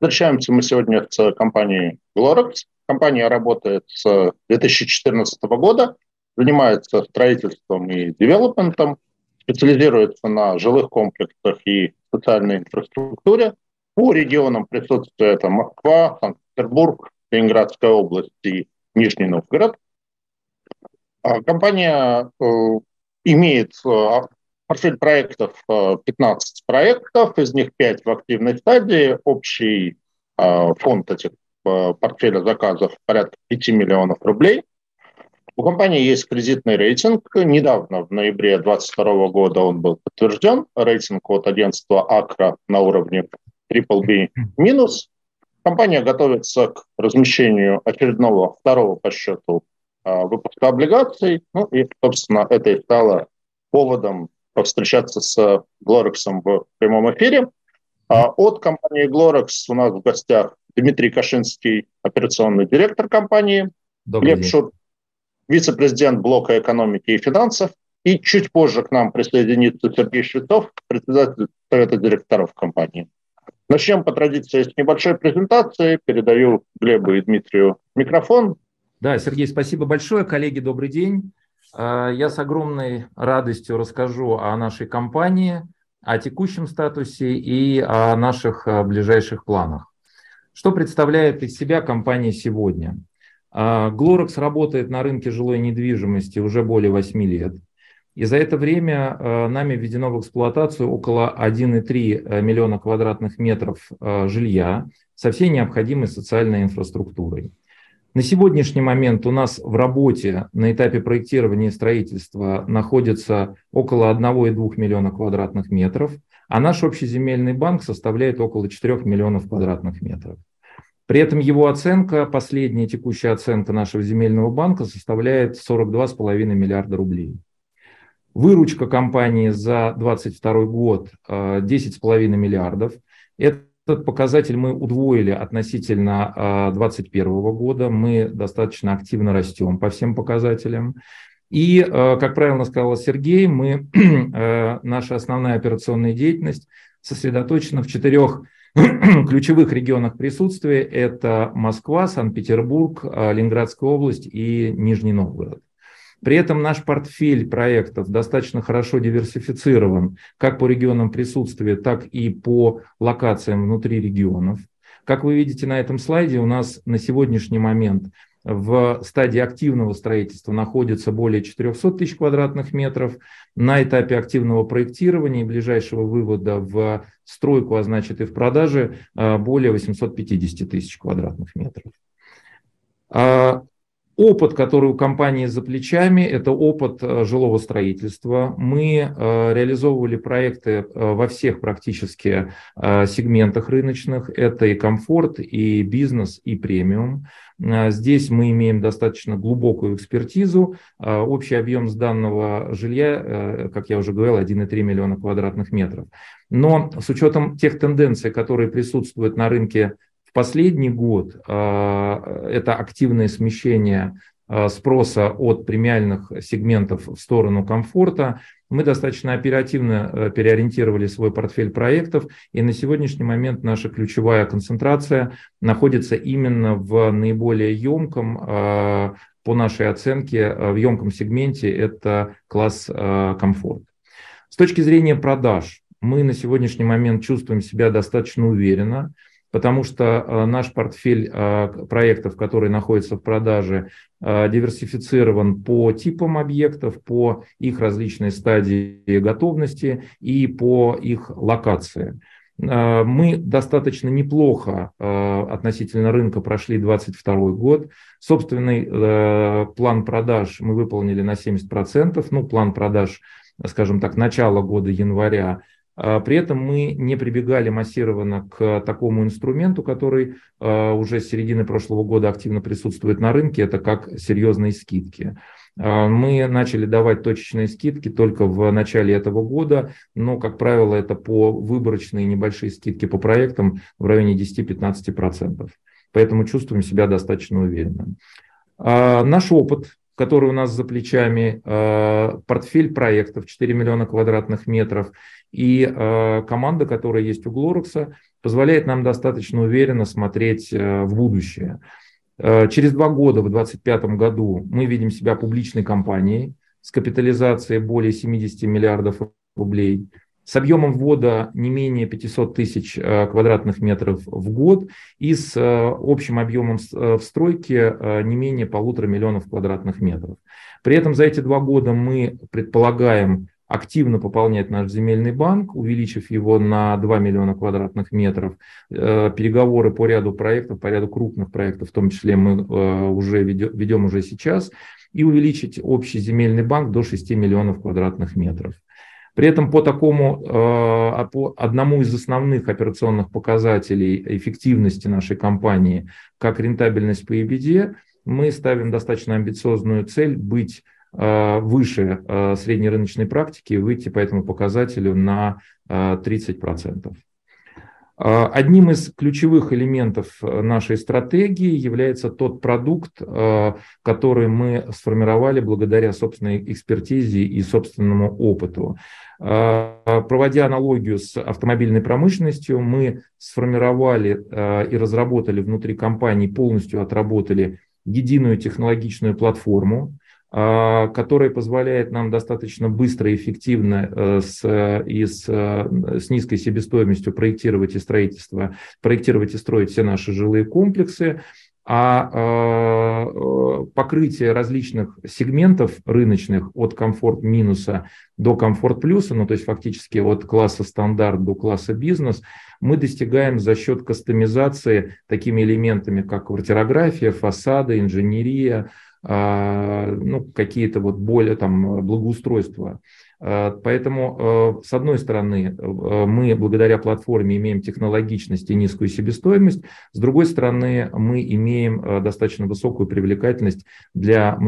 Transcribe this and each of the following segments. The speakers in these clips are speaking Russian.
Встречаемся мы сегодня с компанией Glorex. Компания работает с 2014 года, занимается строительством и девелопментом, специализируется на жилых комплексах и социальной инфраструктуре. По регионам присутствует это Москва, Санкт-Петербург, Ленинградская область и Нижний Новгород. А компания э, имеет э, портфель проектов 15 э, проектов, из них 5 в активной стадии. Общий фонд этих портфеля заказов порядка 5 миллионов рублей. У компании есть кредитный рейтинг. Недавно, в ноябре 2022 года, он был подтвержден. Рейтинг от агентства Акра на уровне BBB-. Компания готовится к размещению очередного второго по счету выпуска облигаций. Ну и, собственно, это и стало поводом повстречаться с Глорексом в прямом эфире. А от компании Glorex у нас в гостях Дмитрий Кашинский, операционный директор компании, Добрый Глеб день. Шур, вице-президент блока экономики и финансов, и чуть позже к нам присоединится Сергей Швецов, председатель совета директоров компании. Начнем по традиции с небольшой презентации. Передаю Глебу и Дмитрию микрофон. Да, Сергей, спасибо большое. Коллеги, добрый день. А, я с огромной радостью расскажу о нашей компании, о текущем статусе и о наших а, ближайших планах. Что представляет из себя компания сегодня? Glorex а, работает на рынке жилой недвижимости уже более 8 лет – и за это время э, нами введено в эксплуатацию около 1,3 э, миллиона квадратных метров э, жилья со всей необходимой социальной инфраструктурой. На сегодняшний момент у нас в работе на этапе проектирования и строительства находится около 1,2 миллиона квадратных метров, а наш общий земельный банк составляет около 4 миллионов квадратных метров. При этом его оценка, последняя текущая оценка нашего земельного банка составляет 42,5 миллиарда рублей. Выручка компании за 2022 год 10,5 э, миллиардов. Этот показатель мы удвоили относительно 2021 э, года. Мы достаточно активно растем по всем показателям. И, э, как правильно сказал Сергей, мы, наша основная операционная деятельность сосредоточена в четырех ключевых регионах присутствия. Это Москва, Санкт-Петербург, Ленинградская область и Нижний Новгород. При этом наш портфель проектов достаточно хорошо диверсифицирован как по регионам присутствия, так и по локациям внутри регионов. Как вы видите на этом слайде, у нас на сегодняшний момент в стадии активного строительства находится более 400 тысяч квадратных метров. На этапе активного проектирования и ближайшего вывода в стройку, а значит и в продаже, а, более 850 тысяч квадратных метров. Опыт, который у компании за плечами, это опыт э, жилого строительства. Мы э, реализовывали проекты э, во всех практически сегментах рыночных. Это и комфорт, и бизнес, и премиум. Здесь мы имеем достаточно глубокую экспертизу. Общий объем сданного жилья, как я уже говорил, 1,3 миллиона квадратных метров. Но с учетом тех тенденций, которые присутствуют на рынке в последний год а, это активное смещение а, спроса от премиальных сегментов в сторону комфорта. Мы достаточно оперативно э, переориентировали свой портфель проектов, и на сегодняшний момент наша ключевая концентрация находится именно в наиболее емком, а, по нашей оценке, в емком сегменте это класс комфорт. С точки зрения продаж, мы на сегодняшний момент чувствуем себя достаточно уверенно потому что э, наш портфель э, проектов, которые находятся в продаже, э, диверсифицирован по типам объектов, по их различной стадии готовности и по их локации. Мы достаточно неплохо относительно рынка прошли 2022 год. Собственный план продаж мы выполнили на 70%. Ну, план продаж, скажем так, начала года января при этом мы не прибегали массированно к такому инструменту, который а, уже с середины прошлого года активно присутствует на рынке, это как серьезные скидки. А, мы начали давать точечные скидки только в начале этого года, но, как правило, это по выборочные небольшие скидки по проектам в районе 10-15%. Поэтому чувствуем себя достаточно уверенно. Наш опыт который у нас за плечами, э, портфель проектов 4 миллиона квадратных метров и э, команда, которая есть у Глорекса, позволяет нам достаточно уверенно смотреть э, в будущее. Через два года, в 2025 году, мы видим себя публичной компанией с капитализацией более 70 миллиардов рублей – с объемом ввода не менее 500 тысяч э, квадратных метров в год и с э, общим объемом э, в стройке не менее полутора миллионов квадратных метров. При этом за эти два года мы предполагаем активно пополнять наш земельный банк, увеличив его на 2 миллиона квадратных метров. Переговоры по ряду проектов, по ряду крупных проектов, в том числе мы уже ведем уже сейчас, и увеличить общий земельный банк до 6 миллионов квадратных метров. При этом по такому, э, по одному из основных операционных показателей эффективности нашей компании, как рентабельность по EBD, мы ставим достаточно амбициозную цель быть э, выше э, средней рыночной практики и выйти по этому показателю на 30%. Одним из ключевых элементов нашей стратегии является тот продукт, который мы сформировали благодаря собственной экспертизе и собственному опыту. А, проводя аналогию с автомобильной промышленностью, мы сформировали а, и разработали внутри компании, полностью отработали единую технологичную платформу, а, которая позволяет нам достаточно быстро и эффективно э, с, и с, э, с низкой себестоимостью проектировать и строительство, проектировать и строить все наши жилые комплексы, а э, покрытие различных сегментов рыночных от комфорт минуса до комфорт плюса, ну то есть фактически от класса стандарт до класса бизнес, мы достигаем за счет кастомизации такими элементами, как квартирография, фасады, инженерия, ну, какие-то вот более там благоустройства Э, поэтому, э, с одной стороны, э, мы благодаря платформе имеем технологичность и низкую себестоимость, с другой стороны, мы имеем достаточно высокую привлекательность для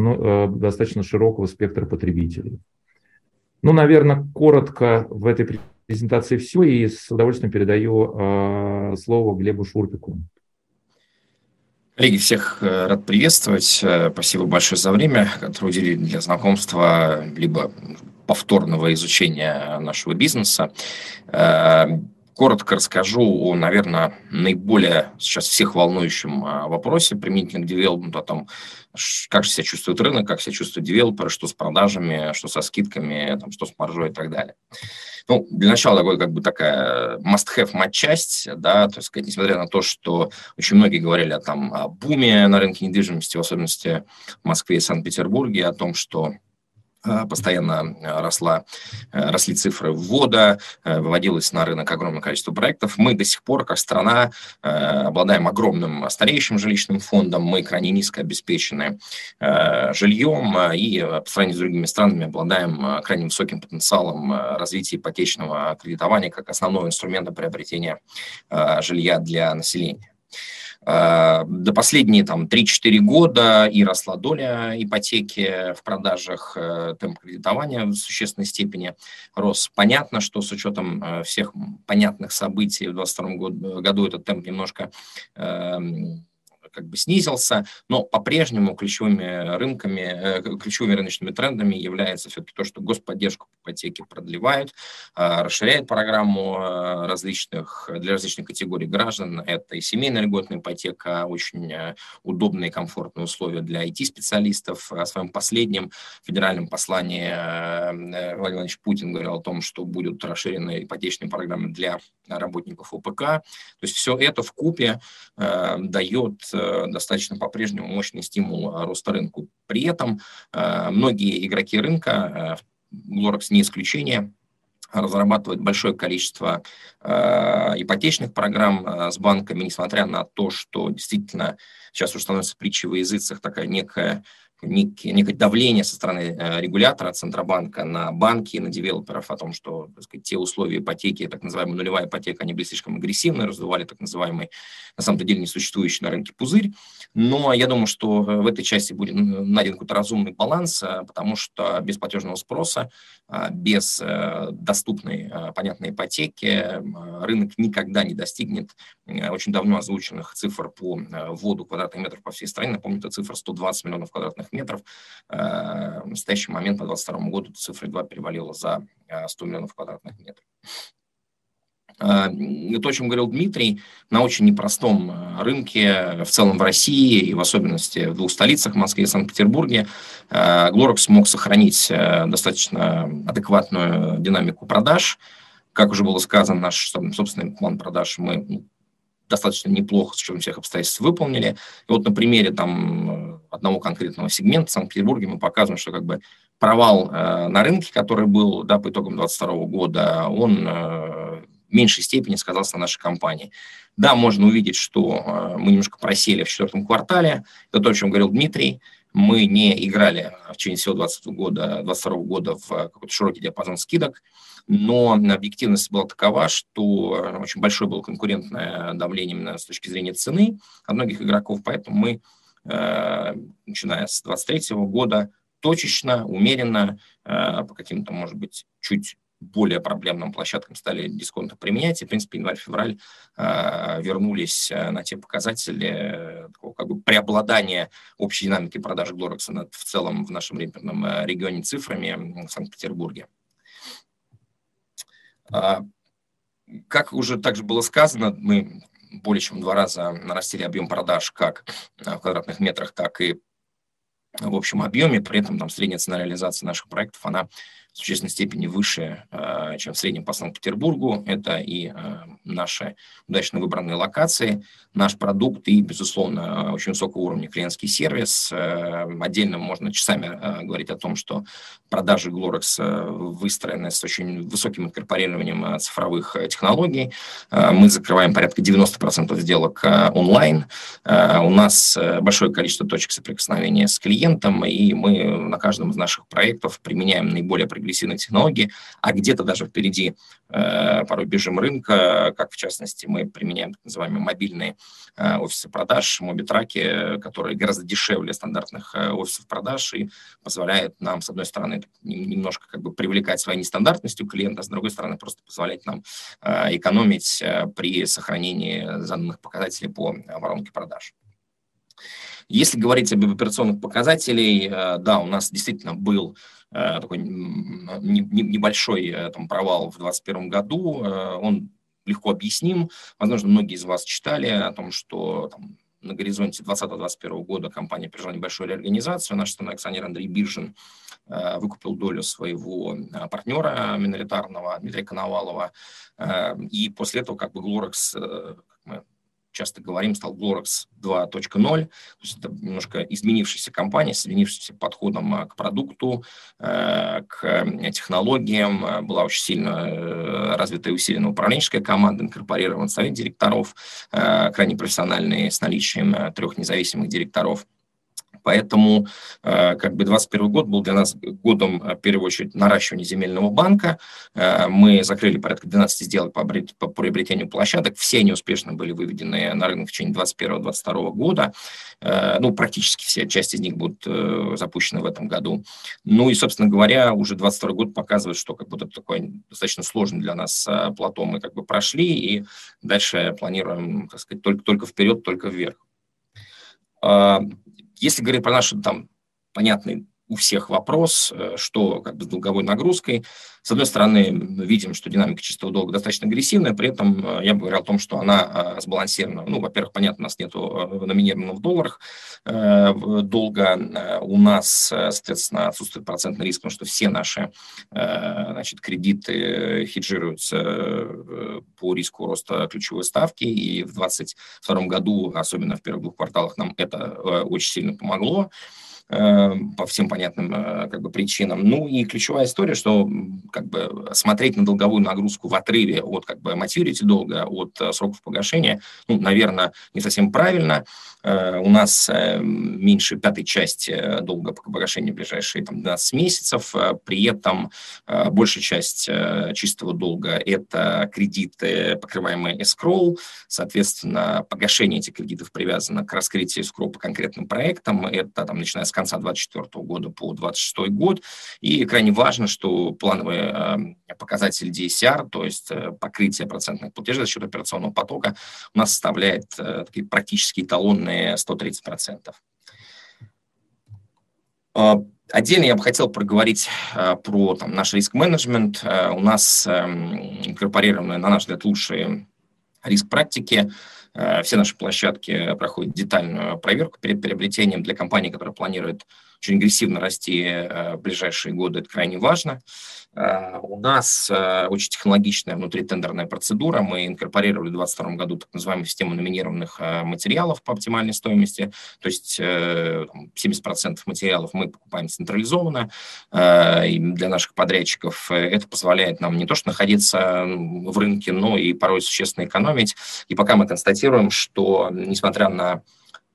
достаточно широкого спектра потребителей. Ну, наверное, коротко в этой презентации все, и с удовольствием передаю слово Глебу Шурпику. Коллеги, всех рад приветствовать. Спасибо большое за время, которое уделили для знакомства, либо повторного изучения нашего бизнеса. Коротко расскажу о, наверное, наиболее сейчас всех волнующем а, вопросе применительно к девелопменту, о том, как же себя чувствует рынок, как себя чувствуют девелоперы, что с продажами, что со скидками, там, что с маржой и так далее. Ну, для начала такой, как бы такая must-have матчасть, да, то есть, несмотря на то, что очень многие говорили о, там, о буме на рынке недвижимости, в особенности в Москве и Санкт-Петербурге, о том, что постоянно э, росла, э, росли цифры ввода, выводилось на рынок огромное количество проектов. Мы до сих пор, как страна, обладаем огромным стареющим жилищным фондом, мы крайне низко обеспечены жильем и по сравнению с другими странами обладаем крайне высоким потенциалом развития ипотечного кредитования как основного инструмента приобретения жилья для населения. Э, до последние там 3-4 года и росла доля ипотеки в продажах, э, темп кредитования в существенной степени рос. Понятно, что с учетом э, всех понятных событий в 2022 году этот темп немножко эм, как бы снизился, но по-прежнему ключевыми рынками, ключевыми рыночными трендами является все-таки то, что господдержку по ипотеке продлевают, а, расширяют программу э, различных, для различных категорий граждан. Это и семейная льготная ипотека, очень э, удобные и комфортные условия для IT-специалистов. О своем последнем федеральном послании Владимир Владимирович Путин говорил о том, что будут расширены ипотечные программы для работников ОПК. То есть все это в купе дает Э, достаточно по-прежнему мощный стимул э, роста рынку. При этом э, многие игроки рынка, Glorex не исключение, разрабатывают большое количество ипотечных программ с банками, несмотря на то, что действительно сейчас уже становится притчей во языцах такая некая некое, давление со стороны э, регулятора Центробанка на банки, на девелоперов о том, что так сказать, те условия ипотеки, так называемая нулевая ипотека, они были слишком агрессивны, раздували так называемый, на самом деле, несуществующий на рынке пузырь. Но я думаю, что э, в этой части будет найден какой-то разумный баланс, э, потому что без платежного спроса без доступной, понятной ипотеки рынок никогда не достигнет очень давно озвученных цифр по вводу квадратных метров по всей стране. Напомню, это цифра 120 миллионов квадратных метров. В настоящий момент, по 2022 году, цифра едва перевалила за 100 миллионов квадратных метров. То, о чем говорил Дмитрий, на очень непростом рынке, в целом в России и в особенности в двух столицах, Москве и Санкт-Петербурге, Glorox смог сохранить достаточно адекватную динамику продаж. Как уже было сказано, наш собственный план продаж мы ну, достаточно неплохо, с учетом всех обстоятельств, выполнили. И вот на примере там, одного конкретного сегмента Санкт-Петербурге мы показываем, что как бы провал э, на рынке, который был да, по итогам 2022 года, он э, в меньшей степени сказался на нашей компании. Да, можно увидеть, что э, мы немножко просели в четвертом квартале. Это то, о чем говорил Дмитрий. Мы не играли в течение всего 20 года, 22 года в какой-то широкий диапазон скидок, но объективность была такова, что э, очень большое было конкурентное давление именно с точки зрения цены от многих игроков, поэтому мы, э, начиная с 23 года, точечно, умеренно, по каким-то, может быть, чуть более проблемным площадкам стали дисконты применять, и, в принципе, январь-февраль э, вернулись э, на те показатели э, такого, как бы преобладания общей динамики продажи Глорекса над, в целом в нашем э, регионе цифрами в Санкт-Петербурге. Э, как уже также было сказано, мы более чем в два раза нарастили объем продаж как в квадратных метрах, так и в общем объеме. При этом там средняя цена реализации наших проектов, она существенной степени выше, э, чем в среднем по Санкт-Петербургу. Это и э, наши удачно выбранные локации, наш продукт и, безусловно, очень высокого уровня клиентский сервис. Э, отдельно можно часами говорить о том, что продажи Glorex выстроены с очень высоким инкорпорированием цифровых технологий. Мы закрываем порядка 90% сделок онлайн. У нас большое количество точек соприкосновения с клиентом, и мы на каждом из наших проектов применяем наиболее прогрессивные технологии, а где-то даже впереди э, порой бежим рынка, как в частности мы применяем так называемые мобильные э, офисы продаж, мобитраки, которые гораздо дешевле стандартных э, офисов продаж и позволяет нам, с одной стороны, немножко как бы привлекать своей нестандартностью клиента, а с другой стороны, просто позволяет нам э, экономить э, при сохранении заданных показателей по воронке продаж. Если говорить об операционных показателей, э, да, у нас действительно был такой небольшой э, там, провал в 2021 году. Э, он легко объясним. Возможно, многие из вас читали о том, что там, на горизонте 2020-2021 года компания пережила небольшую реорганизацию. Наш основной акционер Андрей Биржин выкупил долю своего партнера миноритарного Дмитрия Коновалова. И после этого как бы Glorex, как мы часто говорим, стал Glorex 2.0. То есть это немножко изменившаяся компания с изменившимся подходом а, к продукту, э, к технологиям. Э, была очень сильно э, развитая и усиленная управленческая команда, инкорпорирован совет директоров, крайне профессиональные, с наличием трех независимых директоров – Поэтому э, как бы 2021 год был для нас годом, э, в первую очередь, наращивания земельного банка. Э, мы закрыли порядка 12 сделок по, по приобретению площадок. Все они успешно были выведены на рынок в течение 2021-2022 года. Ну, практически все, часть из них будут запущены в этом году. Ну и, собственно говоря, уже 2022 год показывает, что как будто такой достаточно сложный для нас плато мы как бы прошли, и дальше планируем, так сказать, только, только вперед, только вверх. Если говорить про наши там понятный у всех вопрос, э, что как бы с долговой нагрузкой. С одной стороны, видим, что динамика чистого долга достаточно агрессивная, при этом э, я бы говорил о том, что она э, сбалансирована. Ну, во-первых, понятно, у нас нет номинированного в долларах долга. У нас, соответственно, отсутствует процентный риск, потому что все наши значит, кредиты хеджируются по риску роста ключевой ставки, и в 2022 году, особенно в первых двух кварталах, нам это очень сильно помогло. Эм, по всем понятным э, как бы, причинам. Ну и ключевая история, что как бы смотреть на долговую нагрузку в отрыве от как бы maturity долга, от э, сроков погашения, ну, наверное, не совсем правильно. Э, у нас меньше пятой части долга по погашению в ближайшие там, 12 месяцев, при этом большая часть чистого долга – это кредиты, покрываемые escrow, соответственно, погашение этих кредитов привязано к раскрытию escrow по конкретным проектам, это там, начиная с конца 2024 года по 2026 год. И крайне важно, что плановый показатель DSR, то есть покрытие процентных платежей за счет операционного потока, у нас составляет такие практически эталонные 130%. Отдельно я бы хотел проговорить э, про там, наш риск-менеджмент. Э, у нас э, инкорпорированы, на наш взгляд, лучшие риск-практики. Э, все наши площадки проходят детальную проверку перед приобретением для компаний, которые планируют очень агрессивно расти э, в ближайшие годы. Это крайне важно. Э, у нас э, очень технологичная внутритендерная процедура. Мы инкорпорировали в 2022 году так называемую систему номинированных э, материалов по оптимальной стоимости. То есть 70% материалов мы покупаем централизованно. И для наших подрядчиков это позволяет нам не то что находиться в рынке, но и порой существенно экономить. И пока мы констатируем, что несмотря на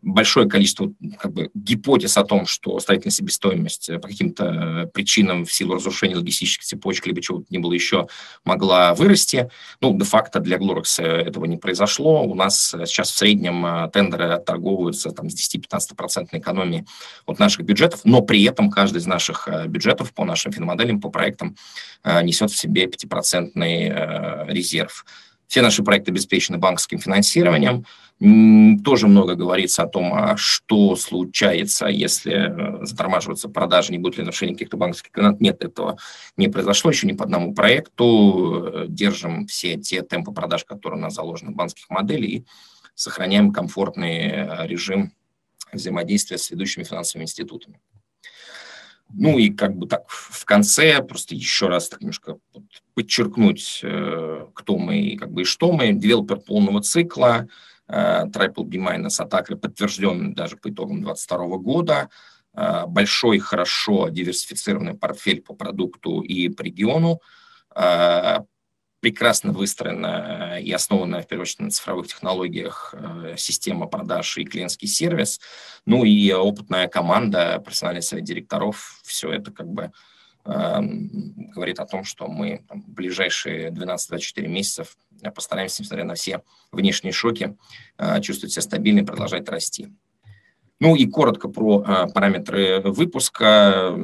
большое количество как бы, гипотез о том, что строительная себестоимость э, по каким-то э, причинам в силу разрушения логистических цепочек либо чего-то не было еще могла вырасти. Ну, де-факто для Glorex э, этого не произошло. У нас сейчас в среднем тендеры торговываются там, с 10-15% экономии от наших бюджетов, но при этом каждый из наших бюджетов по нашим финмоделям, по проектам несет в себе 5% резерв. Все наши проекты обеспечены банковским финансированием. Тоже много говорится о том, а что случается, если э, затормаживаются продажи, не будет ли нарушений каких-то банковских комбинат. Нет, этого не произошло еще ни по одному проекту. Э, держим все те темпы продаж, которые у нас заложены в банковских моделях, и сохраняем комфортный э, режим взаимодействия с ведущими финансовыми институтами. Ну и как бы так в конце просто еще раз так немножко подчеркнуть, кто мы и как бы и что мы. Девелопер полного цикла – Triple B minus от АКРА подтвержден даже по итогам 2022 года. Э, большой, хорошо диверсифицированный портфель по продукту и по региону. Э, прекрасно выстроена и основанная, в первую очередь, на цифровых технологиях э, система продаж и клиентский сервис. Ну и опытная команда, профессиональный совет директоров. Все это как бы Эм, говорит о том, что мы в ближайшие 12-24 месяцев постараемся, несмотря на все внешние шоки, э, чувствовать себя стабильно и продолжать расти. Ну и коротко про э, параметры выпуска.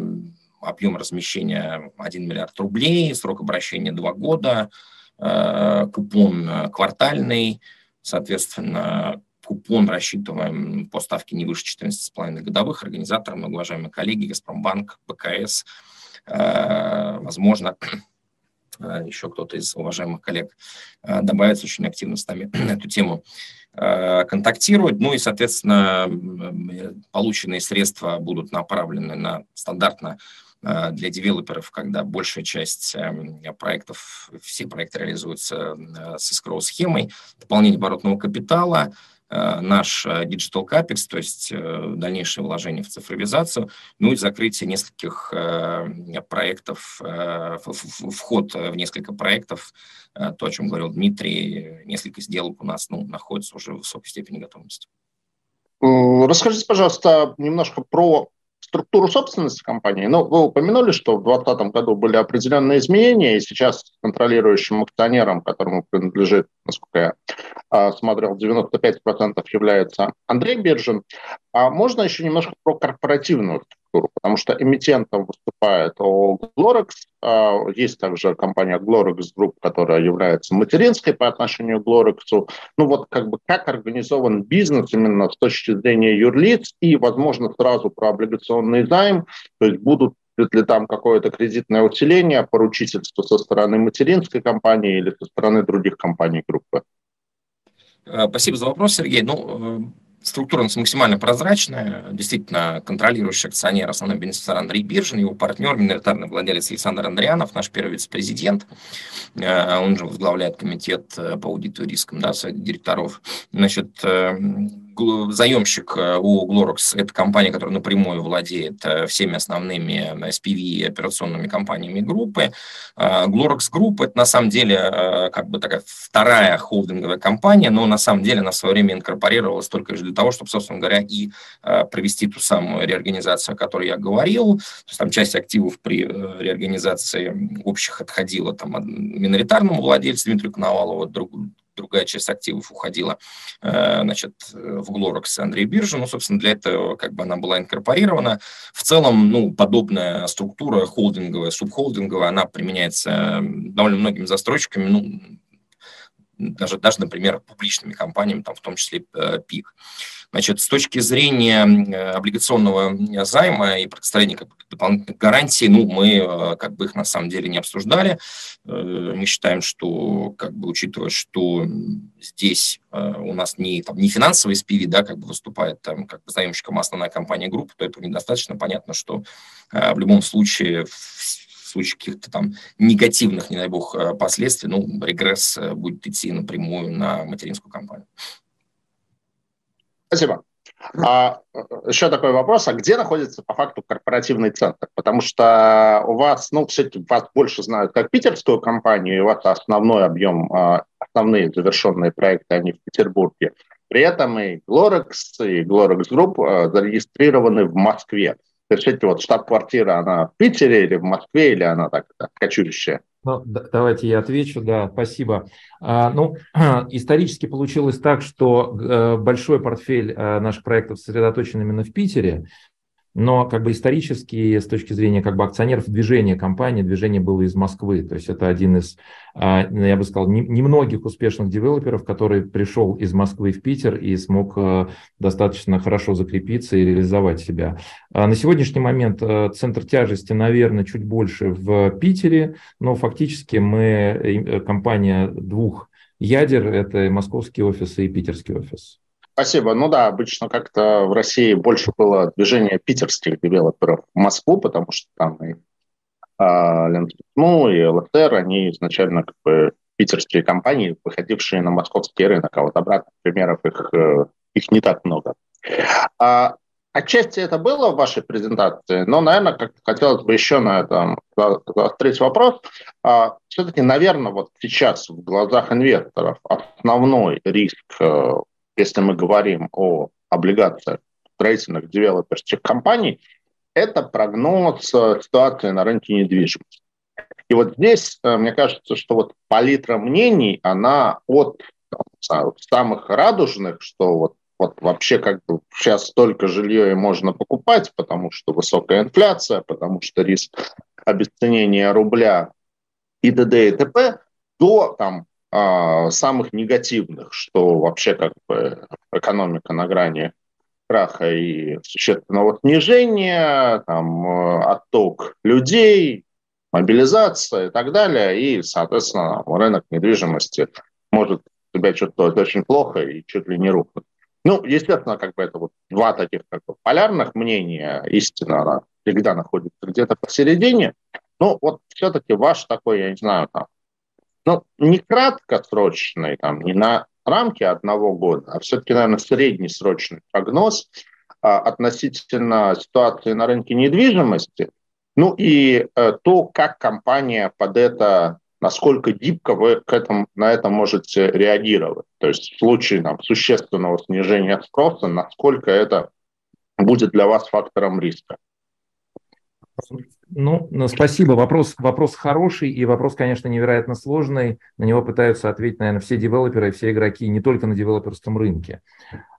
Объем размещения 1 миллиард рублей, срок обращения 2 года, э, купон квартальный, соответственно, купон рассчитываем по ставке не выше 14,5 годовых. Организаторы, многоуважаемые коллеги, Газпромбанк, БКС – Э, возможно, э, еще кто-то из уважаемых коллег э, добавится очень активно с нами на эту тему контактировать. Ну и, соответственно, полученные средства будут направлены на стандартно для девелоперов, когда большая часть проектов, все проекты реализуются с escrow схемой, дополнение оборотного капитала, Э, наш э, digital capex, то есть э, дальнейшее вложение в цифровизацию, ну и закрытие нескольких проектов, вход в несколько проектов, то, о чем говорил Дмитрий, несколько сделок у нас ну, находятся уже в высокой степени готовности. Расскажите, пожалуйста, немножко про структуру собственности компании. Ну, вы упомянули, что в 2020 году были определенные изменения, и сейчас контролирующим акционером, которому принадлежит, насколько я а, смотрел, 95% является Андрей Биржин. А можно еще немножко про корпоративную структуру, потому что эмитентом выступает Glorex, а, есть также компания Glorex Group, которая является материнской по отношению к Glorex. Ну вот как бы как организован бизнес именно с точки зрения юрлиц и, возможно, сразу про облигационный займ, то есть будут ли там какое-то кредитное усиление, поручительство со стороны материнской компании или со стороны других компаний группы? Э, спасибо за вопрос, Сергей. Ну, э, Структура у нас максимально прозрачная. Действительно, контролирующий акционер, основной бенефициар Андрей Биржин, его партнер, миноритарный владелец Александр Андрианов, наш первый вице-президент. Э, он же возглавляет комитет по аудиту и рискам, да, совет директоров. Значит, заемщик э, у Glorox – это компания, которая напрямую владеет э, всеми основными SPV и операционными компаниями группы. Э, Glorox Group – это на самом деле как бы такая вторая холдинговая компания, но на самом деле она в свое время инкорпорировалась только лишь для того, чтобы, собственно говоря, и провести ту самую реорганизацию, о которой я говорил. То есть там часть активов при реорганизации общих отходила там, миноритарному владельцу Дмитрию Коновалову, другая часть активов уходила значит, в Glorex Андрей Биржа. Ну, собственно, для этого как бы она была инкорпорирована. В целом, ну, подобная структура холдинговая, субхолдинговая, она применяется довольно многими застройщиками, ну, даже, даже, например, публичными компаниями, там, в том числе ПИК. Значит, с точки зрения облигационного займа и предоставления как дополнительных гарантий, ну, мы э, как бы их на самом деле не обсуждали. Э, мы считаем, что, как бы, учитывая, что здесь э, у нас не, там, не финансовый SPV, да, как бы выступает там, как бы заемщиком основная компания группы, то этого недостаточно. Понятно, что в любом случае случае каких-то там негативных, не дай бог, последствий, ну, регресс будет идти напрямую на материнскую компанию. Спасибо. А, еще такой вопрос, а где находится по факту корпоративный центр? Потому что у вас, ну, все-таки вас больше знают как питерскую компанию, и у вас основной объем, а, основные завершенные проекты, они в Петербурге. При этом и Glorex, и Glorex Group зарегистрированы в Москве. То есть эти вот штаб-квартира, она в Питере или в Москве, или она так, так кочующая? Ну, давайте я отвечу, да, спасибо. А, ну, исторически получилось так, что э, большой портфель э, наших проектов сосредоточен именно в Питере, но как бы исторически, с точки зрения как бы акционеров движения компании, движение было из Москвы. То есть это один из, а, я бы сказал, немногих успешных девелоперов, который пришел из Москвы в Питер и смог э, достаточно хорошо закрепиться и реализовать себя. А на сегодняшний момент э, центр тяжести, наверное, чуть больше в Питере, но фактически мы э, компания двух ядер, это московский офис и питерский офис. Спасибо. Ну да, обычно как-то в России больше было движение питерских девелоперов в Москву, потому что там и а, ну и ЛТР, они изначально как бы питерские компании, выходившие на московский рынок, а вот обратных примеров их, э, их не так много. А, отчасти это было в вашей презентации, но, наверное, как хотелось бы еще на этом заострить вопрос. А, все-таки, наверное, вот сейчас в глазах инвесторов основной риск э, если мы говорим о облигациях строительных девелоперских компаний, это прогноз э, ситуации на рынке недвижимости. И вот здесь, э, мне кажется, что вот палитра мнений, она от там, самых радужных, что вот, вот вообще как бы сейчас столько жилье и можно покупать, потому что высокая инфляция, потому что риск обесценения рубля и т.д. и т.п., до там, самых негативных, что вообще как бы экономика на грани краха и существенного снижения, там, э, отток людей, мобилизация и так далее, и, соответственно, рынок недвижимости может себя чувствовать очень плохо и чуть ли не рухнуть. Ну, естественно, как бы это вот два таких как бы полярных мнения, истина она всегда находится где-то посередине, ну, вот все-таки ваш такой, я не знаю, там, ну, не краткосрочный, там, не на рамке одного года, а все-таки, наверное, среднесрочный прогноз а, относительно ситуации на рынке недвижимости, ну и а, то, как компания под это, насколько гибко вы к этому, на это можете реагировать. То есть в случае там, существенного снижения спроса, насколько это будет для вас фактором риска. Ну, спасибо. Вопрос, вопрос хороший и вопрос, конечно, невероятно сложный. На него пытаются ответить, наверное, все девелоперы и все игроки, не только на девелоперском рынке.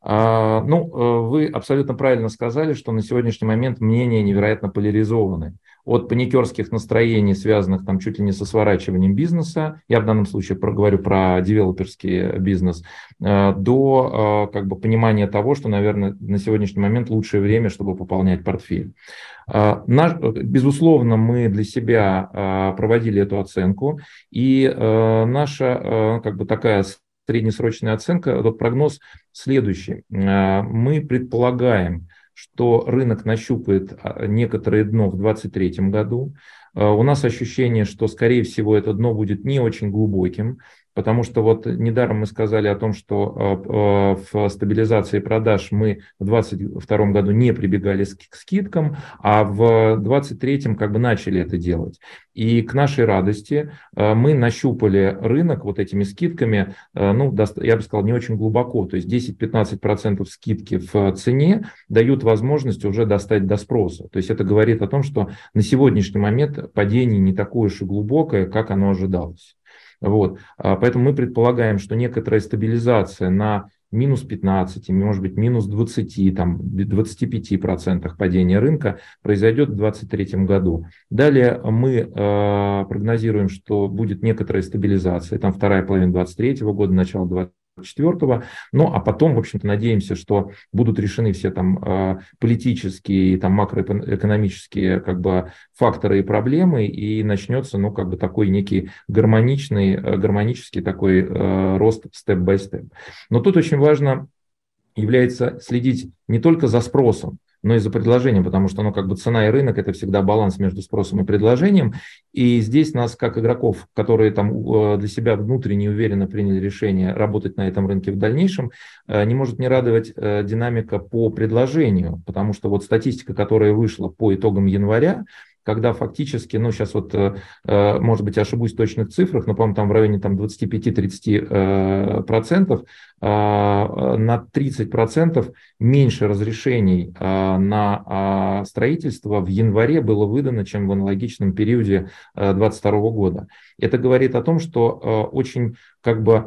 А, ну, э, вы абсолютно правильно сказали, что на сегодняшний момент мнения невероятно поляризованы от паникерских настроений, связанных там чуть ли не со сворачиванием бизнеса, я в данном случае проговорю про девелоперский бизнес, э, до э, как бы понимания того, что, наверное, на сегодняшний момент лучшее время, чтобы пополнять портфель. Наш, безусловно, мы для себя проводили эту оценку, и наша как бы такая среднесрочная оценка, этот прогноз следующий. Мы предполагаем, что рынок нащупает а, некоторое дно в 2023 году. А, у нас ощущение, что, скорее всего, это дно будет не очень глубоким, Потому что вот недаром мы сказали о том, что а, в стабилизации продаж мы в 2022 году не прибегали к скидкам, а в 2023 как бы начали это делать. И к нашей радости а, мы нащупали рынок вот этими скидками, ну, я бы сказал, не очень глубоко. То есть 10-15% скидки в цене дают возможность уже достать до спроса. То есть это говорит о том, что на сегодняшний момент падение не такое уж и глубокое, как оно ожидалось. Вот. Поэтому мы предполагаем, что некоторая стабилизация на минус 15, может быть, минус 20, там, 25% падения рынка произойдет в 2023 году. Далее мы э, прогнозируем, что будет некоторая стабилизация, там вторая половина 2023 года, начало 2024 четвертого. Ну, а потом, в общем-то, надеемся, что будут решены все там э, политические и там макроэкономические как бы факторы и проблемы, и начнется, ну, как бы такой некий гармоничный, э, гармонический такой э, рост степ-бай-степ. Но тут очень важно является следить не только за спросом, но и за предложением, потому что ну, как бы цена и рынок – это всегда баланс между спросом и предложением. И здесь нас, как игроков, которые там э, для себя внутренне уверенно приняли решение работать на этом рынке в дальнейшем, э, не может не радовать э, динамика по предложению, потому что вот статистика, которая вышла по итогам января, когда фактически, ну, сейчас вот, э, э, может быть, ошибусь в точных цифрах, но, по-моему, там в районе там, 25-30 э, процентов, на 30 процентов меньше разрешений на строительство в январе было выдано, чем в аналогичном периоде 2022 года. Это говорит о том, что очень как бы а,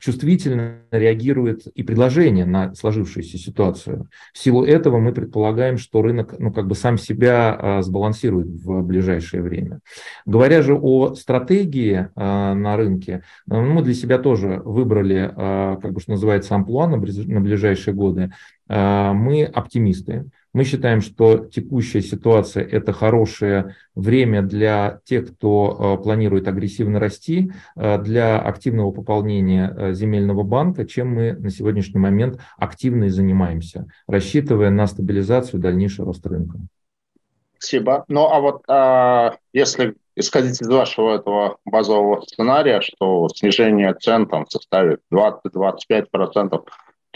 чувствительно реагирует и предложение на сложившуюся ситуацию. В силу этого мы предполагаем, что рынок ну, как бы сам себя а, сбалансирует в ближайшее время. Говоря же о стратегии а, на рынке, мы для себя тоже выбрали, как бы что называется, амплуа на ближайшие годы. Мы оптимисты. Мы считаем, что текущая ситуация – это хорошее время для тех, кто э, планирует агрессивно расти, э, для активного пополнения э, земельного банка, чем мы на сегодняшний момент активно и занимаемся, рассчитывая на стабилизацию и дальнейший рост рынка. Спасибо. Ну а вот а, если исходить из вашего этого базового сценария, что снижение цен там составит 20-25%,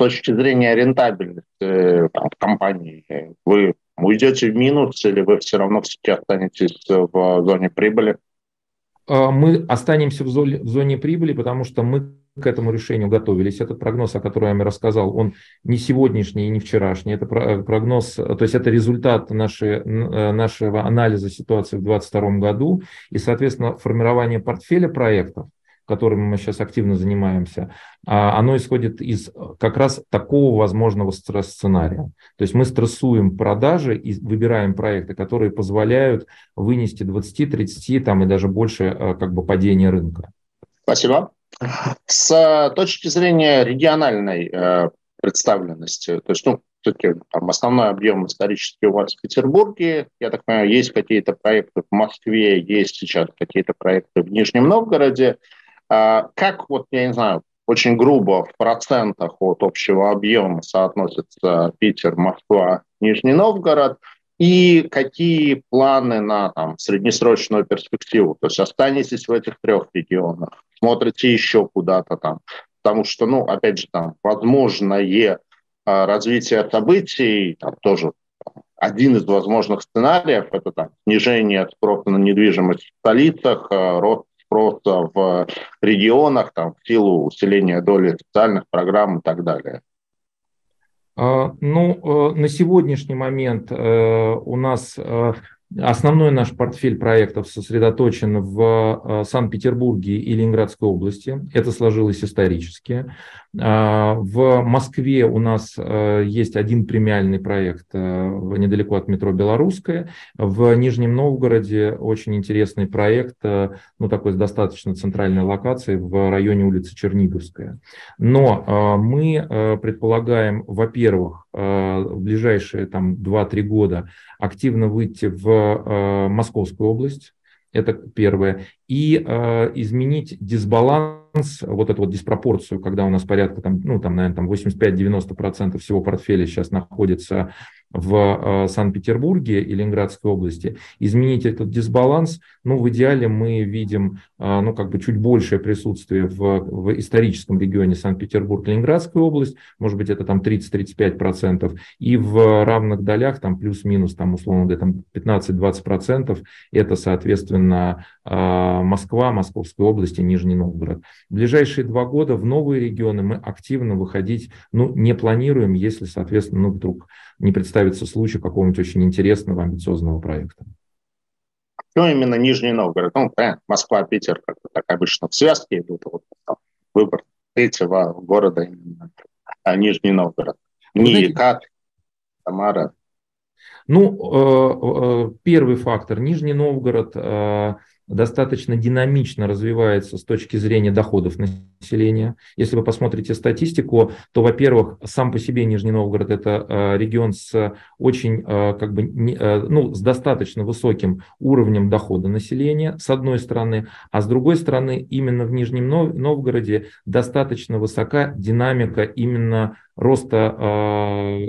точки зрения рентабельности э, там, компании, вы уйдете в минус или вы все равно все останетесь в зоне прибыли? А, мы останемся в зоне, в зоне прибыли, потому что мы к этому решению готовились. Этот прогноз, о котором я вам рассказал, он не сегодняшний и не вчерашний. Это прогноз, то есть это результат нашей, э, нашего анализа ситуации в 2022 году и, соответственно, формирование портфеля проектов которым мы сейчас активно занимаемся, а, оно исходит из как раз такого возможного сценария. То есть мы стрессуем продажи и выбираем проекты, которые позволяют вынести 20, 30 там, и даже больше э, как бы падения рынка. Спасибо. С точки зрения региональной э, представленности, то есть, ну, все-таки там, основной объем исторический у вас в Петербурге. Я так понимаю, есть какие-то проекты в Москве, есть сейчас какие-то проекты в Нижнем Новгороде. А, как, вот, я не знаю, очень грубо в процентах от общего объема соотносятся Питер, Москва, Нижний Новгород, и какие планы на там, среднесрочную перспективу? То есть останетесь в этих трех регионах, смотрите еще куда-то там, потому что, ну, опять же, там возможное а, развитие событий, там тоже один из возможных сценариев – это там, снижение спроса на недвижимость в столицах, а, рост просто в регионах там, в силу усиления доли социальных программ и так далее? А, ну, э, на сегодняшний момент э, у нас э, Основной наш портфель проектов сосредоточен в э, Санкт-Петербурге и Ленинградской области. Это сложилось исторически. А, в Москве у нас э, есть один премиальный проект э, недалеко от метро Белорусская. В Нижнем Новгороде очень интересный проект, ну такой с достаточно центральной локацией в районе улицы Черниговская. Но мы предполагаем, во-первых, в ближайшие там 2-3 года активно выйти в э, Московскую область, это первое, и э, изменить дисбаланс, вот эту вот диспропорцию, когда у нас порядка, там, ну, там, наверное, там 85-90% всего портфеля сейчас находится в э, Санкт-Петербурге и Ленинградской области, изменить этот дисбаланс, ну, в идеале мы видим, э, ну, как бы чуть большее присутствие в, в историческом регионе Санкт-Петербург, Ленинградская область, может быть, это там 30-35%, и в равных долях, там, плюс-минус, там, условно говоря, там 15-20%, это, соответственно, э, Москва, Московская область и Нижний Новгород. В ближайшие два года в новые регионы мы активно выходить, ну, не планируем, если, соответственно, ну, вдруг не представится случай какого-нибудь очень интересного, амбициозного проекта. Почему именно Нижний Новгород? Ну, понятно, Москва, Питер, как так обычно в связке идут. Вот, там, выбор третьего города именно, а Нижний Новгород. Не как Самара. Ну, э, первый фактор. Нижний Новгород достаточно динамично развивается с точки зрения доходов населения. Если вы посмотрите статистику, то, во-первых, сам по себе Нижний Новгород – это э, регион с очень, э, как бы, э, ну, с достаточно высоким уровнем дохода населения, с одной стороны, а с другой стороны, именно в Нижнем Новгороде достаточно высока динамика именно роста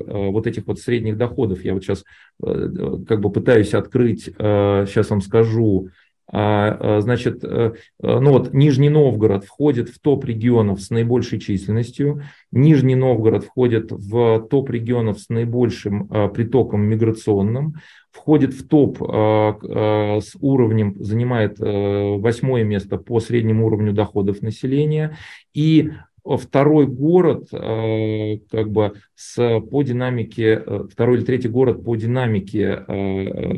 вот этих вот средних доходов. Я вот сейчас как бы пытаюсь открыть, сейчас вам скажу, а, а, значит, э, э, ну вот Нижний Новгород входит в топ регионов с наибольшей численностью. Нижний Новгород входит в топ регионов с наибольшим притоком миграционным. Входит в топ с уровнем, занимает э, восьмое место по среднему уровню доходов населения. И второй город как бы с, по динамике, второй или третий город по динамике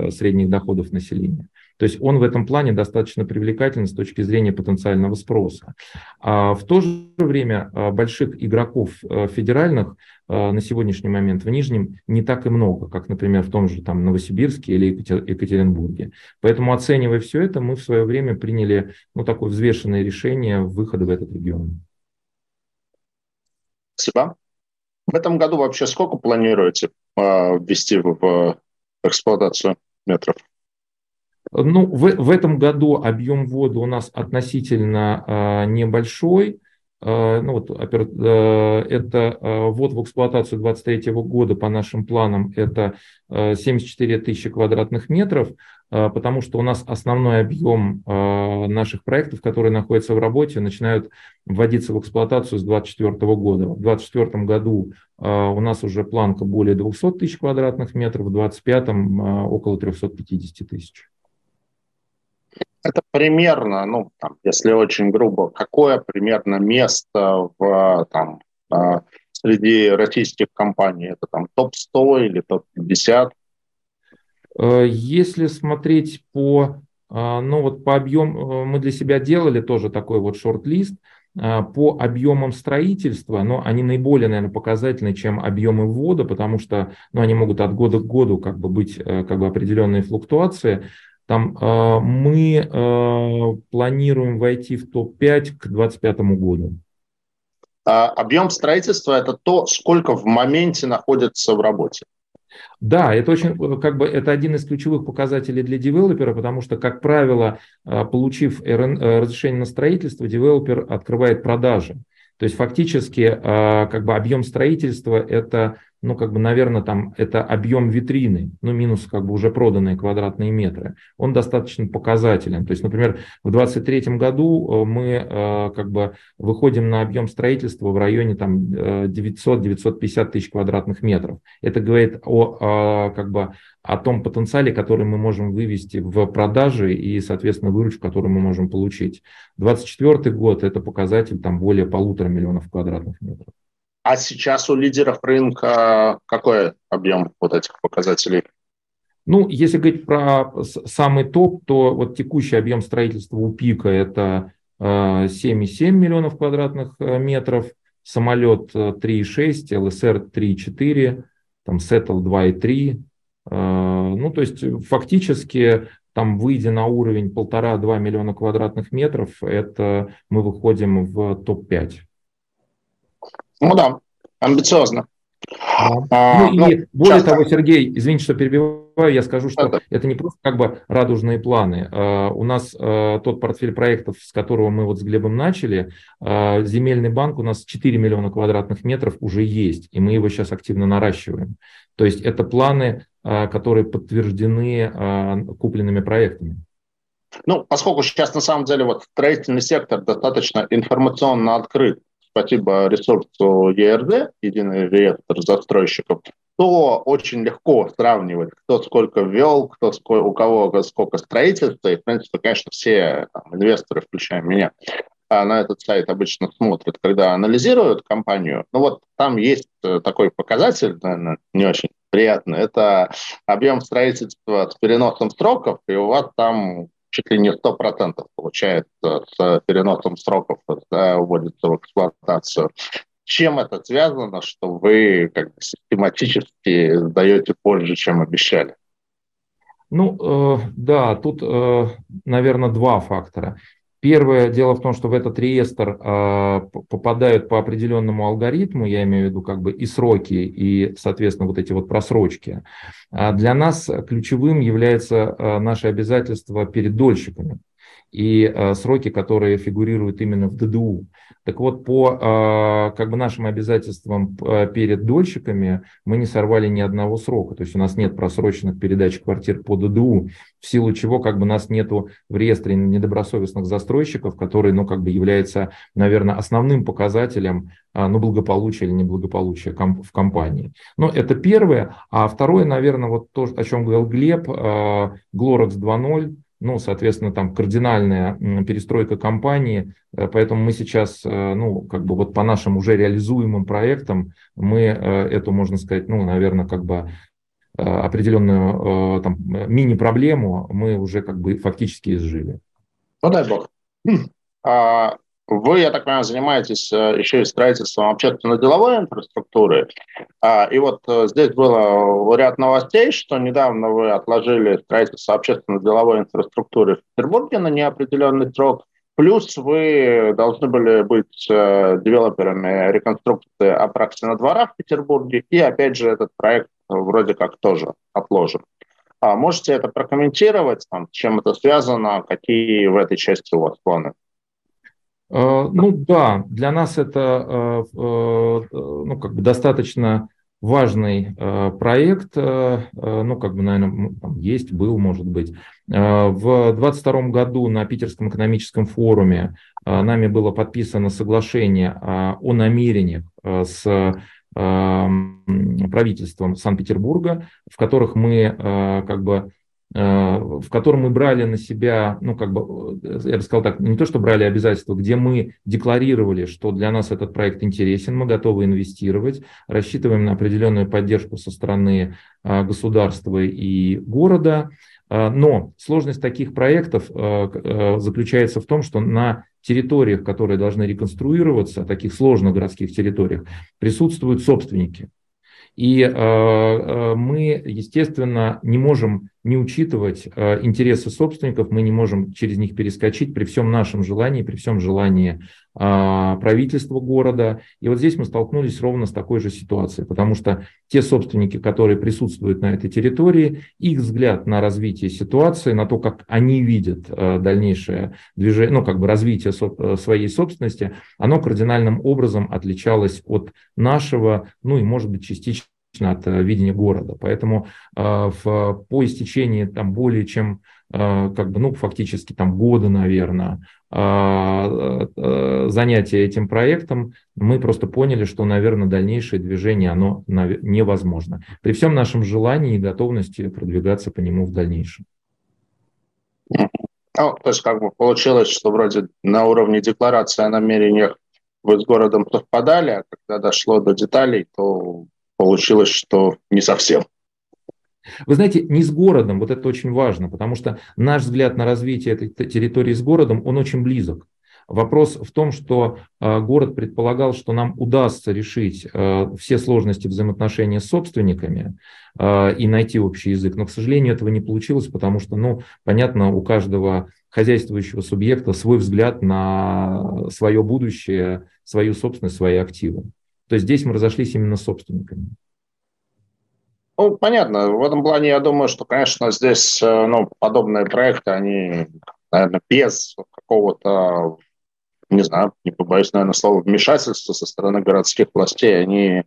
средних доходов населения. То есть он в этом плане достаточно привлекателен с точки зрения потенциального спроса. А в то же время а, больших игроков а, федеральных а, на сегодняшний момент в Нижнем не так и много, как, например, в том же там, Новосибирске или Екатеринбурге. Поэтому, оценивая все это, мы в свое время приняли ну, такое взвешенное решение выхода в этот регион. Спасибо. В этом году вообще сколько планируете ввести в эксплуатацию метров? Ну, в, в этом году объем ввода у нас относительно э, небольшой. Э, ну, вот, э, это э, ввод в эксплуатацию 2023 года по нашим планам это э, 74 тысячи квадратных метров, э, потому что у нас основной объем э, наших проектов, которые находятся в работе, начинают вводиться в эксплуатацию с 2024 года. В 2024 году э, у нас уже планка более 200 тысяч квадратных метров, в 2025 э, около 350 тысяч. Это примерно, ну, там, если очень грубо, какое примерно место в, там, а, среди российских компаний? Это там топ-100 или топ-50? Э, если смотреть по, а, ну вот по объему, э, мы для себя делали тоже такой вот шорт-лист, а, по объемам строительства, но они наиболее, наверное, показательны, чем объемы ввода, потому что ну, они могут от года к году как бы быть э, как бы определенные флуктуации. Там э, мы э, планируем войти в топ-5 к 2025 году. А объем строительства – это то, сколько в моменте находится в работе. Да, это очень, как бы, это один из ключевых показателей для девелопера, потому что, как правило, получив разрешение на строительство, девелопер открывает продажи. То есть фактически как бы объем строительства – это ну, как бы, наверное, там это объем витрины, ну, минус как бы уже проданные квадратные метры, он достаточно показателен. То есть, например, в 2023 году э, мы э, как бы выходим на объем строительства в районе там 900-950 э, тысяч квадратных метров. Это говорит о, как бы, о том потенциале, который мы можем вывести в продажи и, соответственно, выручку, которую мы можем получить. 2024 год – это показатель там более полутора миллионов квадратных метров. А сейчас у лидеров рынка какой объем вот этих показателей? Ну, если говорить про самый топ, то вот текущий объем строительства у Пика это 7,7 э, миллионов квадратных э, метров, самолет 3,6, ЛСР 3,4, там Сеттл 2,3. Ну, то есть фактически там выйдя на уровень полтора-два миллиона квадратных метров, это мы выходим в топ-5. Ну да, амбициозно. А, ну, ну и более часто... того, Сергей, извините, что перебиваю, я скажу, что это, это не просто как бы радужные планы. Uh, у нас uh, тот портфель проектов, с которого мы вот с Глебом начали, uh, земельный банк у нас 4 миллиона квадратных метров уже есть, и мы его сейчас активно наращиваем. То есть это планы, которые подтверждены купленными проектами. Ну, поскольку сейчас на самом деле вот строительный сектор достаточно информационно открыт, спасибо ресурсу ERD, единый реестр застройщиков, то очень легко сравнивать, кто сколько ввел, кто сколько, у кого сколько строительства, и, в принципе, конечно, все там, инвесторы, включая меня, а на этот сайт обычно смотрят, когда анализируют компанию. Ну вот там есть э, такой показатель, наверное, не очень приятный. Это объем строительства с переносом сроков, и у вас там чуть ли не 100% получается с переносом сроков, когда вводится в эксплуатацию. Чем это связано, что вы как бы систематически сдаете позже, чем обещали? Ну, э, да, тут, э, наверное, два фактора. Первое дело в том, что в этот реестр э, попадают по определенному алгоритму, я имею в виду как бы и сроки, и, соответственно, вот эти вот просрочки. А для нас ключевым является э, наше обязательство перед дольщиками и э, сроки, которые фигурируют именно в ДДУ. Так вот, по а, как бы нашим обязательствам а, перед дольщиками мы не сорвали ни одного срока. То есть у нас нет просроченных передач квартир по ДДУ, в силу чего как бы нас нету в реестре недобросовестных застройщиков, который, ну, как бы является, наверное, основным показателем а, ну, благополучия или неблагополучия в компании. Но это первое. А второе, наверное, вот то, о чем говорил Глеб, Glorex 2.0, ну, соответственно, там кардинальная перестройка компании, э, поэтому мы сейчас, э, ну, как бы вот по нашим уже реализуемым проектам, мы э, эту, можно сказать, ну, наверное, как бы определенную там мини-проблему мы уже как бы фактически изжили. Ну, дай бог. Хм. А, вы, я так понимаю, занимаетесь э, еще и строительством общественно-деловой инфраструктуры. А, и вот э, здесь было ряд новостей, что недавно вы отложили строительство общественно-деловой инфраструктуры в Петербурге на неопределенный срок. Плюс вы должны были быть э, девелоперами реконструкции Апраксина двора в Петербурге. И опять же этот проект вроде как тоже отложен. А можете это прокомментировать, там, чем это связано, какие в этой части у вас планы? Э, ну да, для нас это э, э, ну, как бы достаточно важный проект, ну, как бы, наверное, там есть, был, может быть. В 2022 году на Питерском экономическом форуме нами было подписано соглашение о намерениях с правительством Санкт-Петербурга, в которых мы как бы в котором мы брали на себя, ну, как бы, э, я бы сказал так, не то, что брали обязательства, где мы декларировали, что для нас этот проект интересен, мы готовы инвестировать, рассчитываем на определенную поддержку со стороны э, государства и города. Но сложность таких проектов заключается в том, что на территориях, которые должны реконструироваться, таких сложных городских территориях, присутствуют собственники. И э, э, мы, естественно, не можем не учитывать э, интересы собственников, мы не можем через них перескочить при всем нашем желании, при всем желании правительства города. И вот здесь мы столкнулись ровно с такой же ситуацией, потому что те собственники, которые присутствуют на этой территории, их взгляд на развитие ситуации, на то, как они видят дальнейшее движение, ну, как бы развитие своей собственности, оно кардинальным образом отличалось от нашего, ну и, может быть, частично от э, видения города. Поэтому э, в, по истечении там более чем э, как бы, ну, фактически там года, наверное, занятия этим проектом, мы просто поняли, что, наверное, дальнейшее движение, оно невозможно. При всем нашем желании и готовности продвигаться по нему в дальнейшем. Ну, то есть как бы получилось, что вроде на уровне декларации о намерениях вы с городом совпадали, а когда дошло до деталей, то получилось, что не совсем. Вы знаете, не с городом, вот это очень важно, потому что наш взгляд на развитие этой территории с городом, он очень близок. Вопрос в том, что э, город предполагал, что нам удастся решить э, все сложности взаимоотношения с собственниками э, и найти общий язык, но, к сожалению, этого не получилось, потому что, ну, понятно, у каждого хозяйствующего субъекта свой взгляд на свое будущее, свою собственность, свои активы. То есть здесь мы разошлись именно с собственниками. Ну, понятно. В этом плане я думаю, что, конечно, здесь э, ну, подобные проекты, они, наверное, без какого-то, не знаю, не побоюсь, наверное, слова вмешательства со стороны городских властей, они,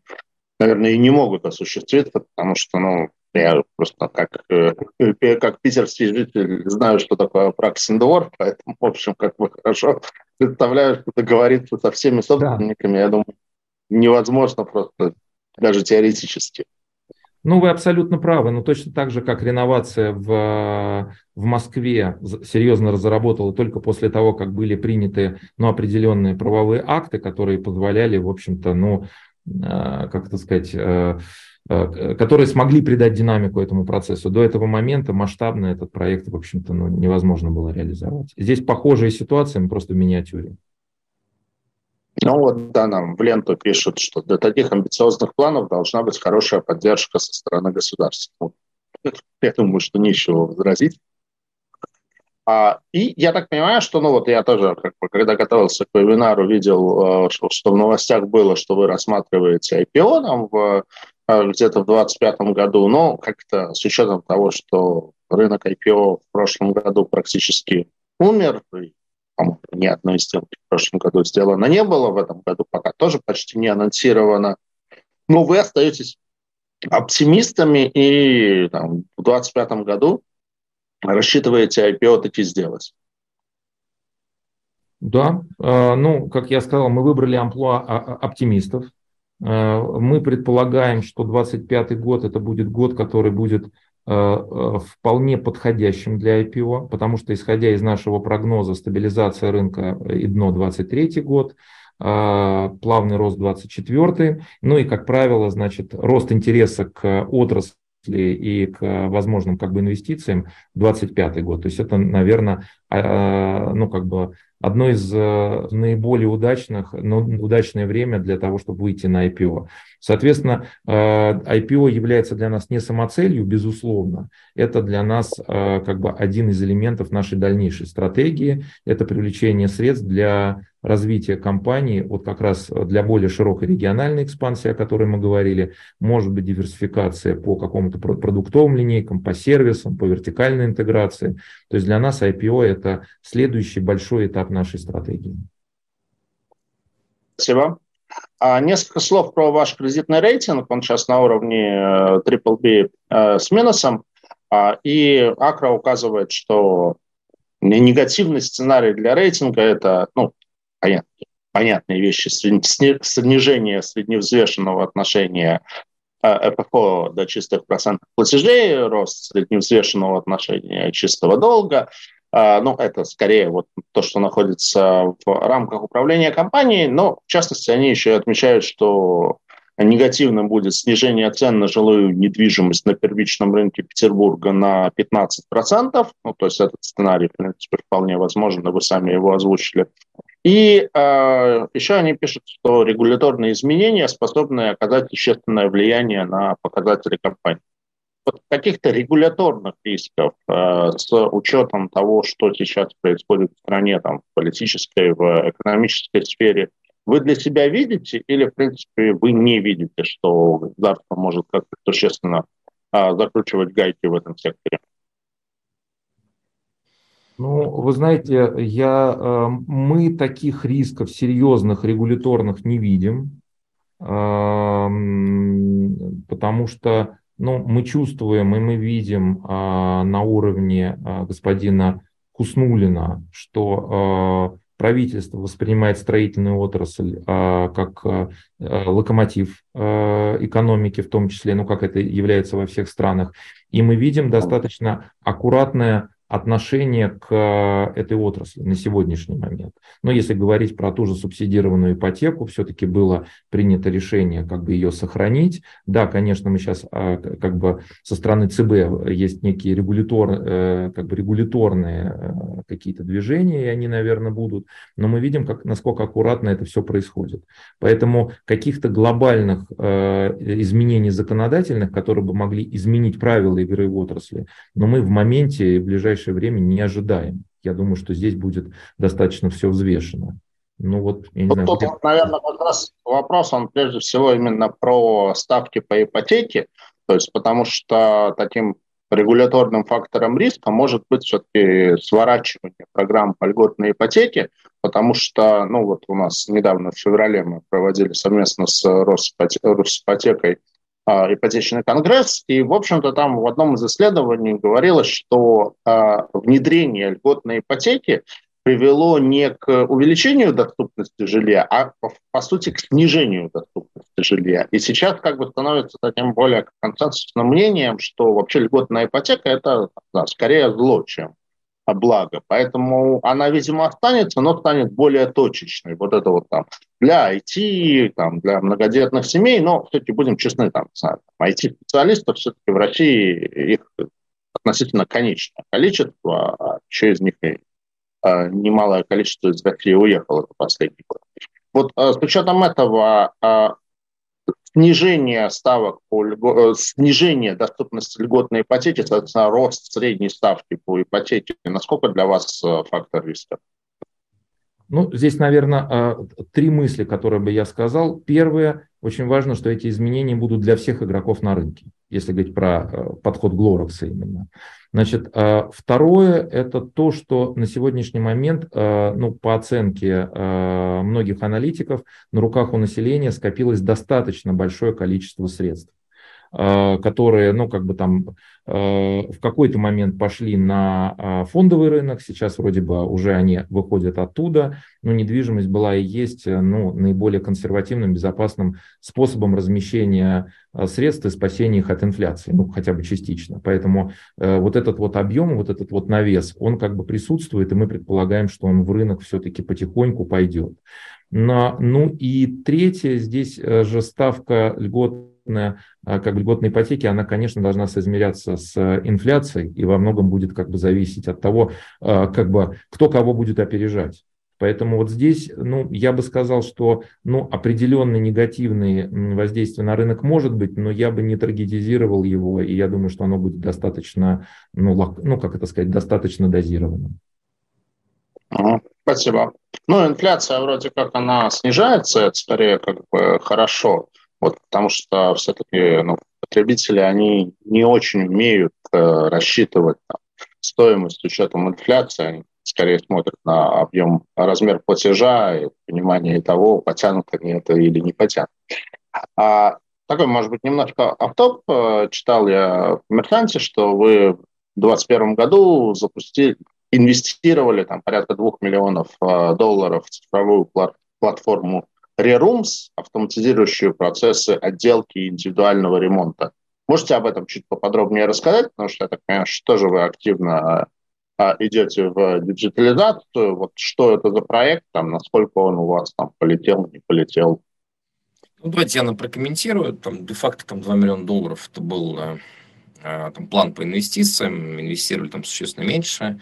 наверное, и не могут осуществиться, потому что, ну, я просто как, э, как питерский житель знаю, что такое Праксин двор, поэтому, в общем, как бы хорошо представляю, что договориться со всеми собственниками, да. я думаю, невозможно просто, даже теоретически. Ну, вы абсолютно правы. Но точно так же, как реновация в, в Москве серьезно разработала только после того, как были приняты ну, определенные правовые акты, которые позволяли, в общем-то, ну, э, как это сказать, э, э, которые смогли придать динамику этому процессу. До этого момента масштабно этот проект, в общем-то, ну, невозможно было реализовать. Здесь похожая ситуация, но просто в миниатюре. Ну вот, да, нам в ленту пишут, что для таких амбициозных планов должна быть хорошая поддержка со стороны государства. Я думаю, что нечего возразить. А, и я так понимаю, что, ну вот я тоже, как бы, когда готовился к вебинару, видел, э, что, что в новостях было, что вы рассматриваете IPO там в, э, где-то в 2025 году, но как-то с учетом того, что рынок IPO в прошлом году практически умер, по-моему, ни одной сделки в прошлом году сделано не было, в этом году пока тоже почти не анонсировано. Но вы остаетесь оптимистами и там, в 2025 году рассчитываете IPO таки сделать. Да, э, ну, как я сказал, мы выбрали амплуа а, а, оптимистов. Э, мы предполагаем, что 2025 год это будет год, который будет вполне подходящим для IPO, потому что, исходя из нашего прогноза, стабилизация рынка и дно 23 год, э, плавный рост 24 ну и, как правило, значит, рост интереса к отрасли и к возможным как бы инвестициям 25 год. То есть это, наверное, ну как бы одно из э, наиболее удачных, но удачное время для того, чтобы выйти на IPO. Соответственно, э, IPO является для нас не самоцелью, безусловно. Это для нас э, как бы один из элементов нашей дальнейшей стратегии. Это привлечение средств для развития компании, вот как раз для более широкой региональной экспансии, о которой мы говорили, может быть диверсификация по какому-то продуктовым линейкам, по сервисам, по вертикальной интеграции. То есть для нас IPO – это следующий большой этап нашей стратегии. Спасибо. А несколько слов про ваш кредитный рейтинг. Он сейчас на уровне BBB э, э, с минусом. А, и Акра указывает, что негативный сценарий для рейтинга – это ну, понятные, вещи. Снижение средневзвешенного отношения э, ФФО до чистых процентных платежей, рост средневзвешенного отношения чистого долга – ну, это скорее вот то, что находится в рамках управления компанией, но в частности они еще отмечают, что негативным будет снижение цен на жилую недвижимость на первичном рынке Петербурга на 15%. Ну, то есть этот сценарий, в принципе, вполне возможен, вы сами его озвучили. И э, еще они пишут, что регуляторные изменения способны оказать существенное влияние на показатели компании каких-то регуляторных рисков э, с учетом того, что сейчас происходит в стране, там, в политической, в экономической сфере, вы для себя видите или, в принципе, вы не видите, что государство может как-то существенно э, закручивать гайки в этом секторе? Ну, вы знаете, я, э, мы таких рисков серьезных регуляторных не видим, э, потому что ну, мы чувствуем и мы видим а, на уровне а, господина Куснулина, что а, правительство воспринимает строительную отрасль а, как а, локомотив а, экономики, в том числе, ну, как это является во всех странах. И мы видим достаточно аккуратное отношение к э, этой отрасли на сегодняшний момент. Но если говорить про ту же субсидированную ипотеку, все-таки было принято решение как бы ее сохранить. Да, конечно, мы сейчас а, как бы со стороны ЦБ есть некие регулятор, э, как бы регуляторные э, какие-то движения, и они, наверное, будут. Но мы видим, как, насколько аккуратно это все происходит. Поэтому каких-то глобальных изменений законодательных, которые бы могли изменить правила игры в отрасли, но мы в моменте в ближайшее ближайшее время не ожидаем. Я думаю, что здесь будет достаточно все взвешено. Ну вот, я не вот знаю, тут, где... наверное, как раз вопрос, он прежде всего именно про ставки по ипотеке, то есть потому что таким регуляторным фактором риска может быть все-таки сворачивание программ по льготной ипотеке, потому что, ну вот у нас недавно в феврале мы проводили совместно с Росипотекой ипотечный конгресс, и, в общем-то, там в одном из исследований говорилось, что а, внедрение льготной ипотеки привело не к увеличению доступности жилья, а, по сути, к снижению доступности жилья. И сейчас как бы становится таким более консенсусным мнением, что вообще льготная ипотека – это да, скорее зло, чем благо. Поэтому она, видимо, останется, но станет более точечной. Вот это вот там для IT, там, для многодетных семей, но все-таки будем честны, там, IT-специалистов все-таки в России их относительно конечное количество, а еще из них и а, немалое количество из России уехало за последний год. Вот а, с учетом этого а, снижение ставок по. Э, снижение доступности льготной ипотеки, соответственно, рост средней ставки по ипотеке, насколько для вас э, фактор риска? Ну, здесь, наверное, а, три мысли, которые бы я сказал. Первое, очень важно, что эти изменения будут для всех игроков на рынке, если говорить про э, подход Глоракса именно. Значит, а, второе – это то, что на сегодняшний момент, а, ну, по оценке многих аналитиков, на руках у населения скопилось достаточно большое количество средств. Э, которые, ну, как бы там э, в какой-то момент пошли на э, фондовый рынок, сейчас вроде бы уже они выходят оттуда, но недвижимость была и есть, ну, наиболее консервативным, безопасным способом размещения средств и спасения их от инфляции, ну, хотя бы частично. Поэтому вот этот вот объем, вот этот вот навес, он как бы присутствует, и мы предполагаем, что он в рынок все-таки потихоньку пойдет. Ну и третье, здесь же ставка льгот льготная, а, как льготной ипотеки, она, конечно, должна соизмеряться с э, инфляцией и во многом будет как бы зависеть от того, как бы, кто кого будет опережать. Поэтому вот здесь, ну, я бы сказал, что, ну, определенные негативные воздействия на рынок может быть, но я бы не таргетизировал его, и я думаю, что оно будет достаточно, ну, ну как это сказать, достаточно дозированным. Спасибо. Ну, инфляция вроде как она снижается, это скорее как бы хорошо. Вот, потому что все-таки ну, потребители, они не очень умеют э, рассчитывать там, стоимость с учетом инфляции, они скорее смотрят на объем, размер платежа и понимание того, потянут они это или не потянут. А такой, может быть, немножко автоп. Э, читал я в «Коммерсанте», что вы в 2021 году запустили, инвестировали там порядка двух миллионов э, долларов в цифровую платформу Rerooms, автоматизирующие процессы отделки индивидуального ремонта. Можете об этом чуть поподробнее рассказать, потому что я так понимаю, что тоже вы активно а, идете в диджитализацию. Вот что это за проект, там, насколько он у вас там полетел, не полетел? Ну, давайте я прокомментирую. Там, де-факто там 2 миллиона долларов это был а, там, план по инвестициям, инвестировали там существенно меньше.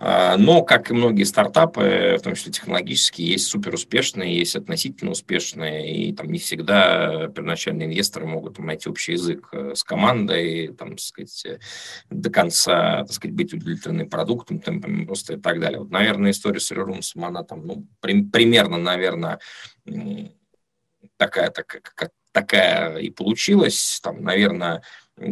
А, но, как и многие стартапы, в том числе технологические, есть супер успешные, есть относительно успешные, и там не всегда первоначальные инвесторы могут найти общий язык э, с командой, там, так сказать, э, до конца, так сказать, быть удовлетворены продуктом, темпами просто и так далее. Вот, наверное, история с Рерумсом, она там, ну, при, примерно, наверное, такая, такая, такая и получилась. Там, наверное,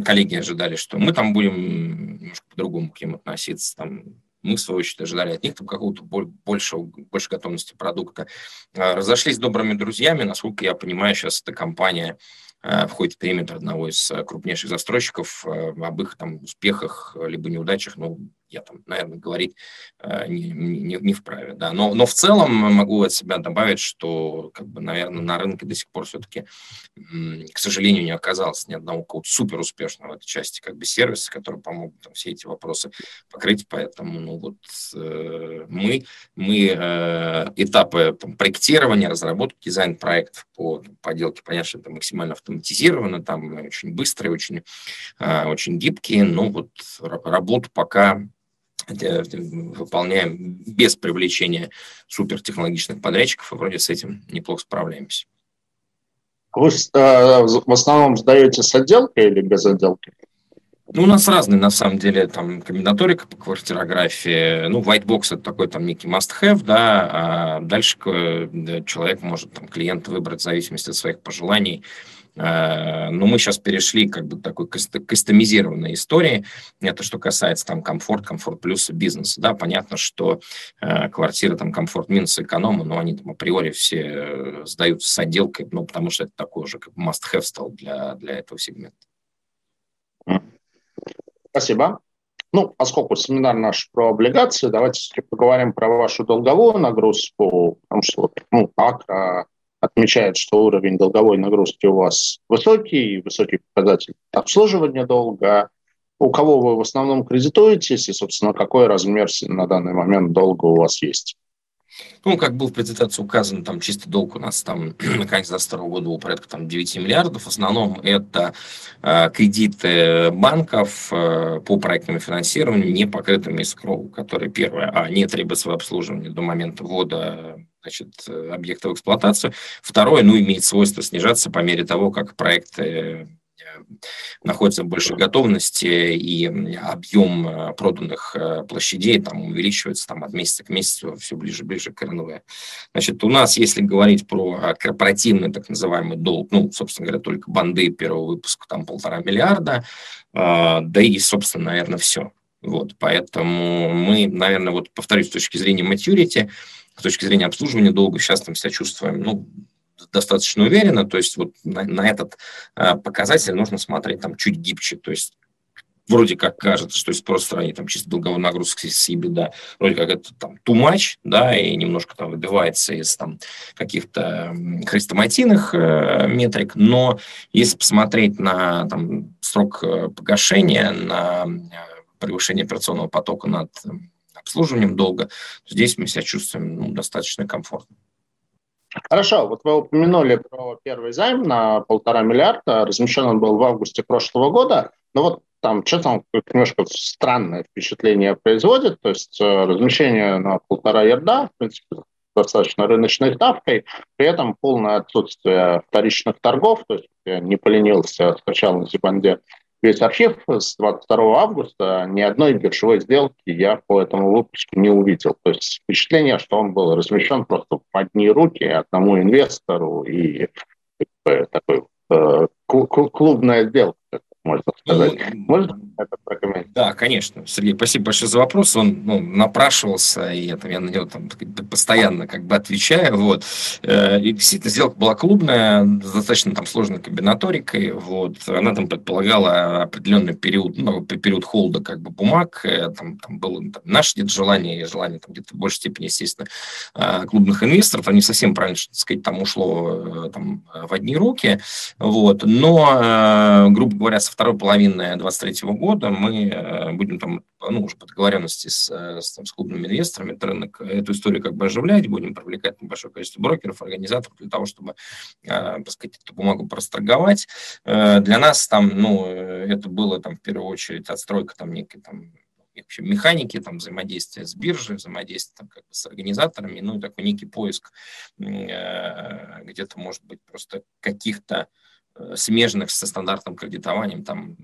коллеги ожидали, что мы там будем немножко по-другому к ним относиться, там, мы, в свою очередь, ожидали от них там какого-то большего, больше готовности продукта. А, разошлись добрыми друзьями, насколько я понимаю, сейчас эта компания Э, входит в периметр одного из э, крупнейших застройщиков, об их там успехах либо неудачах, ну, я там, наверное, говорить не, не, не вправе, да. Но, но в целом могу от себя добавить, что, как бы, наверное, на рынке до сих пор все-таки, к сожалению, не оказалось ни одного какого-то супер успешного в этой части как бы сервиса, который помог там все эти вопросы покрыть, поэтому, ну, вот мы, мы этапы там, проектирования, разработки, дизайн проектов по поделке, понятно, что это максимально автоматизировано, там очень быстрые, очень, а, очень гибкие, но вот работу пока э, выполняем без привлечения супертехнологичных подрядчиков, и вроде с этим неплохо справляемся. Вы э, в основном сдаете с отделкой или без отделки? Ну, у нас разные, на самом деле, там, комбинаторика по квартирографии. Ну, white box – это такой там некий must-have, да, а дальше человек может, там, клиент выбрать в зависимости от своих пожеланий, Э, но мы сейчас перешли как бы такой кастомизированной истории. Это что касается там комфорт, комфорт плюс бизнеса. Да, понятно, что э, квартиры там комфорт минус эконома, но они там априори все э, сдаются с отделкой, ну, потому что это такой уже как must-have стал для, для этого сегмента. Спасибо. Ну, поскольку семинар наш про облигации, давайте поговорим про вашу долговую нагрузку, потому что ну, акро отмечает, что уровень долговой нагрузки у вас высокий, высокий показатель обслуживания долга. У кого вы в основном кредитуетесь и, собственно, какой размер на данный момент долга у вас есть? Ну, как был в презентации указан, там чистый долг у нас там на конец 2022 года был порядка там, 9 миллиардов. В основном это э, кредиты банков э, по проектному финансированию, не покрытыми скроу, которые, первое, а, не требуют своего обслуживания до момента ввода значит, объекта в эксплуатацию. Второе, ну, имеет свойство снижаться по мере того, как проекты находится в большей готовности, и объем э, проданных э, площадей там увеличивается там, от месяца к месяцу все ближе ближе к РНВ. Значит, у нас, если говорить про э, корпоративный так называемый долг, ну, собственно говоря, только банды первого выпуска там полтора миллиарда, да и, собственно, наверное, все. Вот, поэтому мы, наверное, вот повторюсь, с точки зрения maturity, с точки зрения обслуживания долга, сейчас там себя чувствуем, ну, достаточно уверенно, то есть вот на, на этот э, показатель нужно смотреть там чуть гибче, то есть вроде как кажется, что спрос в стране там чисто долговой нагрузки с да, вроде как это там too much, да, и немножко там выбивается из там каких-то хрестоматийных э, метрик, но если посмотреть на там срок э, погашения, на э, превышение операционного потока над обслуживанием долга, здесь мы себя чувствуем ну, достаточно комфортно. Хорошо, вот вы упомянули про первый займ на полтора миллиарда, размещен он был в августе прошлого года, но вот там что-то немножко странное впечатление производит, то есть э, размещение на полтора ярда, в принципе, достаточно рыночной ставкой, при этом полное отсутствие вторичных торгов, то есть я не поленился, скачал на Зибанде весь архив с 22 августа, ни одной биржевой сделки я по этому выпуску не увидел. То есть впечатление, что он был размещен просто в одни руки одному инвестору и такой э, клубная сделка, можно сказать. Ну, можно это прокомментировать? Да, конечно. Сергей, спасибо большое за вопрос. Он ну, напрашивался, и это, я на него там, постоянно как бы отвечаю. Вот. Э, и действительно, сделка была клубная, с достаточно там сложной комбинаторикой. Вот. Она там предполагала определенный период, ну, период холда как бы бумаг. Э, там, там было там, наше где-то желание, и желание там где-то в большей степени, естественно, э, клубных инвесторов. Там не совсем правильно, что сказать, там ушло там, в одни руки. Вот. Но, грубо говоря, со второй половины 23 года мы э, будем там, ну, уже по договоренности с, э, с, там, с клубными инвесторами, рынок, эту историю как бы оживлять, будем привлекать большое количество брокеров, организаторов для того, чтобы, э, так сказать, эту бумагу простроговать. Для нас там, ну, это было там в первую очередь отстройка там некой там вообще механики, там, взаимодействия с биржей, взаимодействия там, как бы с организаторами, ну и такой некий поиск где-то, может быть, просто каких-то смежных со стандартным кредитованием, там,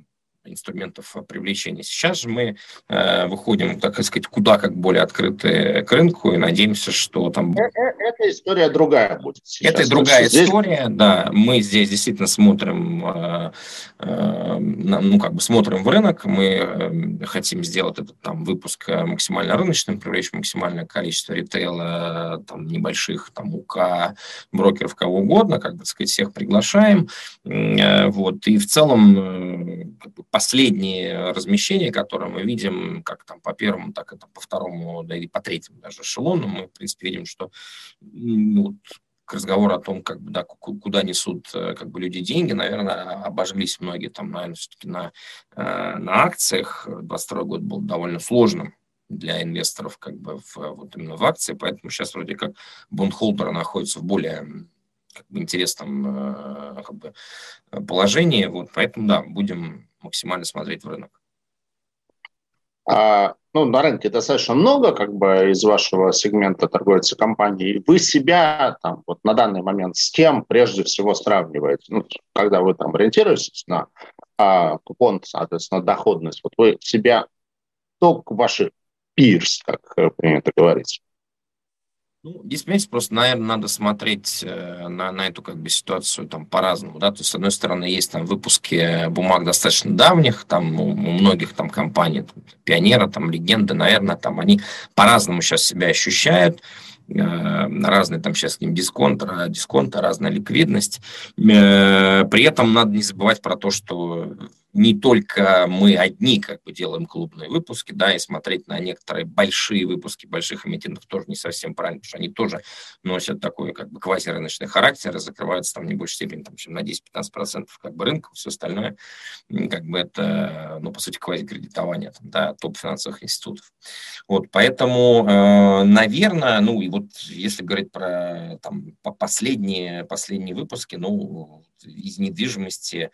инструментов привлечения. Сейчас же мы э, выходим, так сказать, куда как более открытые к рынку и надеемся, что там... Э, э, это история другая будет. Сейчас. Это другая здесь... история, да. Мы здесь действительно смотрим, э, э, ну, как бы смотрим в рынок, мы э, хотим сделать этот там выпуск максимально рыночным, привлечь максимальное количество ритейла, там, небольших, там, УК, брокеров, кого угодно, как бы, так сказать, всех приглашаем. Э, вот. И в целом э, как бы, последние размещения, которые мы видим, как там по первому, так и там, по второму, да и по третьему даже эшелону, мы, в принципе, видим, что ну, к разговору о том, как бы, да, куда несут э, как бы, люди деньги, наверное, обожглись многие там, наверное, все-таки на, э, на акциях. 22 год был довольно сложным для инвесторов как бы в, вот именно в акции, поэтому сейчас вроде как бондхолдеры находятся в более как бы, интересном э, как бы, положении, вот, поэтому, да, будем максимально смотреть в рынок? А, ну, на рынке достаточно много как бы из вашего сегмента торгуется компании. Вы себя там, вот на данный момент с кем прежде всего сравниваете? Ну, когда вы там ориентируетесь на а, купон, соответственно, доходность, вот вы себя, кто ваши пирс, как принято говорить? Ну, понимаете, просто, наверное, надо смотреть э, на, на эту как бы ситуацию там по-разному, да, то есть, с одной стороны, есть там выпуски бумаг достаточно давних, там у, у многих там компаний, там, Пионера, там, Легенды, наверное, там они по-разному сейчас себя ощущают, э, разные там сейчас ним дисконт, дисконт, разная ликвидность. Э, при этом надо не забывать про то, что не только мы одни как бы делаем клубные выпуски, да, и смотреть на некоторые большие выпуски больших эмитентов тоже не совсем правильно, потому что они тоже носят такой как бы квазирыночный характер и закрываются там не больше степени, там, чем на 10-15% как бы рынка, все остальное как бы это, ну, по сути, квазикредитование там, да, топ-финансовых институтов. Вот, поэтому, э, наверное, ну, и вот если говорить про там последние, последние выпуски, ну, из недвижимости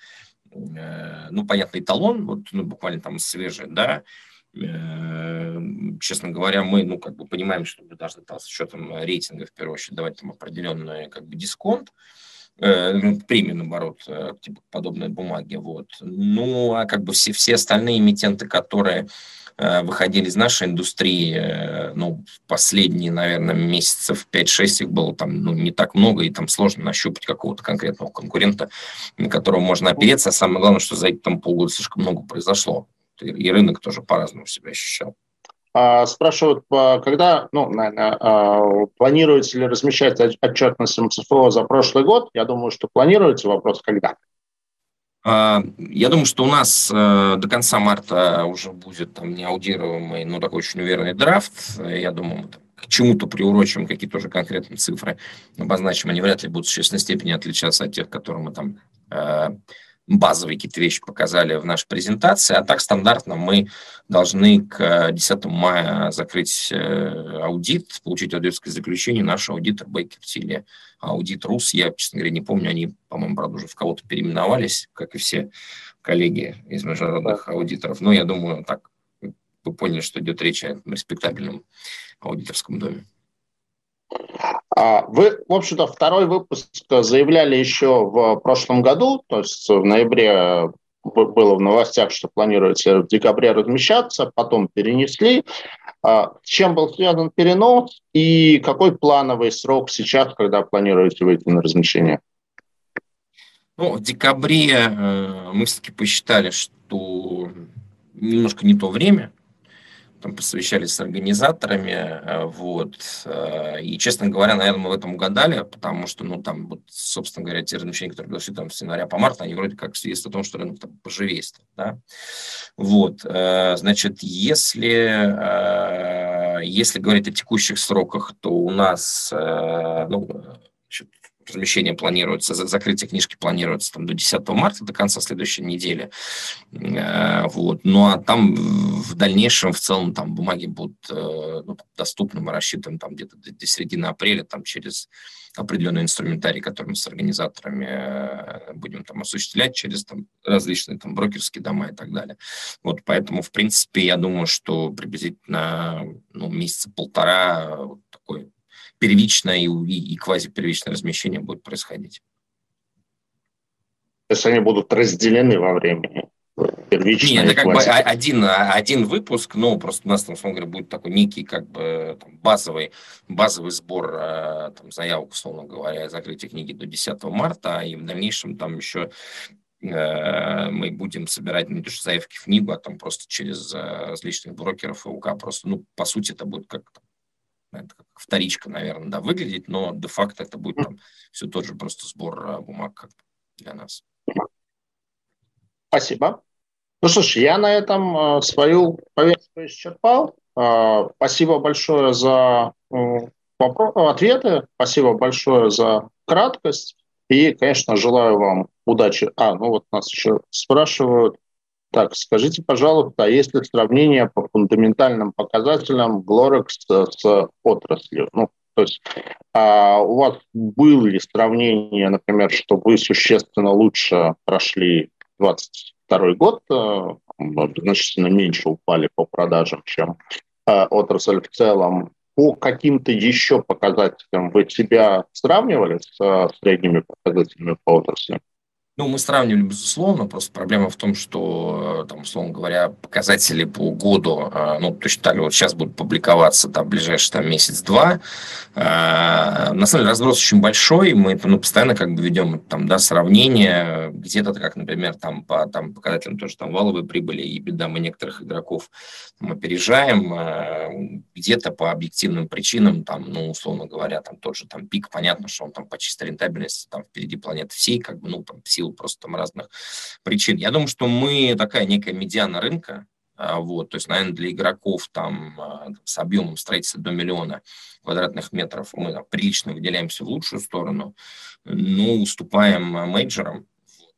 ну, понятный талон, вот, ну, буквально там свежий, да, э, честно говоря, мы, ну, как бы понимаем, что мы должны там, с учетом рейтинга, в первую очередь, давать там определенный, как бы, дисконт, э, премию, наоборот, типа подобные бумаги, вот. Ну, а как бы все, все остальные эмитенты, которые Э, выходили из нашей индустрии, э, ну, последние, наверное, месяцев 5-6 их было там, ну, не так много, и там сложно нащупать какого-то конкретного конкурента, на которого можно опереться. А самое главное, что за эти там полгода слишком много произошло. И рынок тоже по-разному себя ощущал. А, спрашивают, когда, ну, наверное, а, планируете ли размещать отчетность МЦФО за прошлый год? Я думаю, что планируете. Вопрос, когда? А, я думаю, что у нас э, до конца марта уже будет там неаудируемый, но такой очень уверенный драфт. Я думаю, к чему-то приурочим какие-то уже конкретные цифры, обозначим. Они вряд ли будут в существенной степени отличаться от тех, которые мы там э, базовые какие-то вещи показали в нашей презентации, а так стандартно мы должны к 10 мая закрыть э, аудит, получить аудиторское заключение. Наш аудитор Бейкер Тилли, аудит РУС, я, честно говоря, не помню, они, по-моему, правда, уже в кого-то переименовались, как и все коллеги из международных аудиторов. Но я думаю, так вы поняли, что идет речь о респектабельном аудиторском доме. А вы, в общем-то, второй выпуск заявляли еще в прошлом году, то есть в ноябре было в новостях, что планируется в декабре размещаться, потом перенесли. А чем был связан перенос и какой плановый срок сейчас, когда планируете выйти на размещение? Ну, в декабре э, мы все-таки посчитали, что немножко не то время, там посовещались с организаторами, э, вот, э, и, честно говоря, наверное, мы в этом угадали, потому что, ну, там, вот, собственно говоря, те размещения, которые дошли там с января по март, они вроде как свидетельствуют о том, что рынок там поживее стал, да, вот, э, значит, если, если говорить о текущих сроках, то у нас, ну, значит, размещение планируется, закрытие книжки планируется там, до 10 марта, до конца следующей недели. Э, вот. Ну а там в дальнейшем в целом там бумаги будут э, ну, доступны, мы рассчитываем там где-то до, середины апреля там через определенный инструментарий, который мы с организаторами э, будем там осуществлять через там, различные там брокерские дома и так далее. Вот поэтому, в принципе, я думаю, что приблизительно ну, месяца полтора вот такой первичное и, и, и квазипервичное размещение будет происходить. То есть они будут разделены во времени? Первичное Нет, это как бы один, один выпуск, но просто у нас, там, условно говоря, будет такой некий как бы там, базовый, базовый сбор э, там, заявок, условно говоря, закрытие книги до 10 марта, и в дальнейшем там еще э, мы будем собирать не то что заявки в книгу, а там просто через э, различных брокеров и УК просто, ну, по сути, это будет как это как вторичка, наверное, да, выглядеть, но де-факто это будет там все тот же просто сбор а, бумаг как для нас. Спасибо. Ну ж, я на этом э, свою повестку исчерпал. Э, спасибо большое за ответы, спасибо большое за краткость. И, конечно, желаю вам удачи. А, ну вот нас еще спрашивают, так, скажите, пожалуйста, а есть ли сравнение по фундаментальным показателям Glorex с отраслью? Ну, то есть а у вас было ли сравнение, например, что вы существенно лучше прошли 22 год, э, значительно меньше упали по продажам, чем э, отрасль в целом? По каким-то еще показателям вы себя сравнивали с э, средними показателями по отрасли? Ну, мы сравнивали, безусловно, просто проблема в том, что, там, условно говоря, показатели по году, а, ну, точно так же вот сейчас будут публиковаться там в ближайший там месяц-два. А, на самом деле разброс очень большой, мы ну, постоянно как бы ведем там, да, сравнение, где-то, как, например, там по там, показателям тоже там валовой прибыли и беда мы некоторых игроков там, опережаем, где-то по объективным причинам, там, ну, условно говоря, там тот же там пик, понятно, что он там по чистой рентабельности там впереди планеты всей, как бы, ну, там, в силу силу просто там разных причин. Я думаю, что мы такая некая медиана рынка, а, вот, то есть, наверное, для игроков там а, с объемом строительства до миллиона квадратных метров мы там, прилично выделяемся в лучшую сторону, но уступаем мейджорам,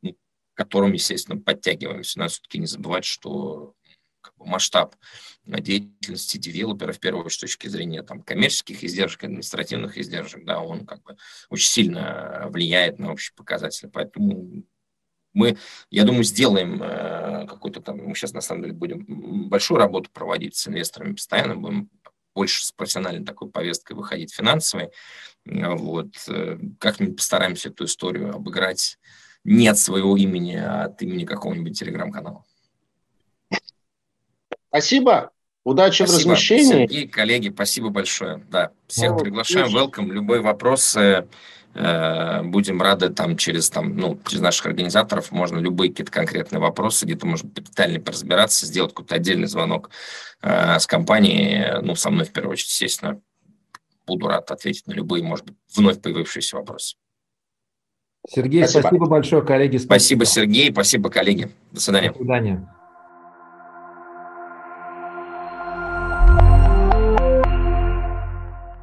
ну, которым, естественно, подтягиваемся. Надо все-таки не забывать, что как бы, масштаб деятельности девелопера, в первую очередь, с точки зрения там, коммерческих издержек, административных издержек, да, он как бы очень сильно влияет на общие показатели. Поэтому мы, я думаю, сделаем э, какой-то там, мы сейчас на самом деле будем большую работу проводить с инвесторами постоянно, будем больше с профессиональной такой повесткой выходить финансовой. Вот. Э, как-нибудь постараемся эту историю обыграть не от своего имени, а от имени какого-нибудь телеграм-канала. Спасибо. Удачи спасибо. в размещении. Сергей, коллеги, спасибо большое. Да, всех ну, приглашаем. Welcome. Любые вопросы Э, будем рады там через, там, ну, через наших организаторов, можно любые какие-то конкретные вопросы, где-то, может быть, детальнее поразбираться, сделать какой-то отдельный звонок э, с компанией, ну, со мной в первую очередь, естественно, буду рад ответить на любые, может быть, вновь появившиеся вопросы. Сергей, спасибо, спасибо большое, коллеги. Спасибо. спасибо, Сергей, спасибо, коллеги. До свидания. До свидания.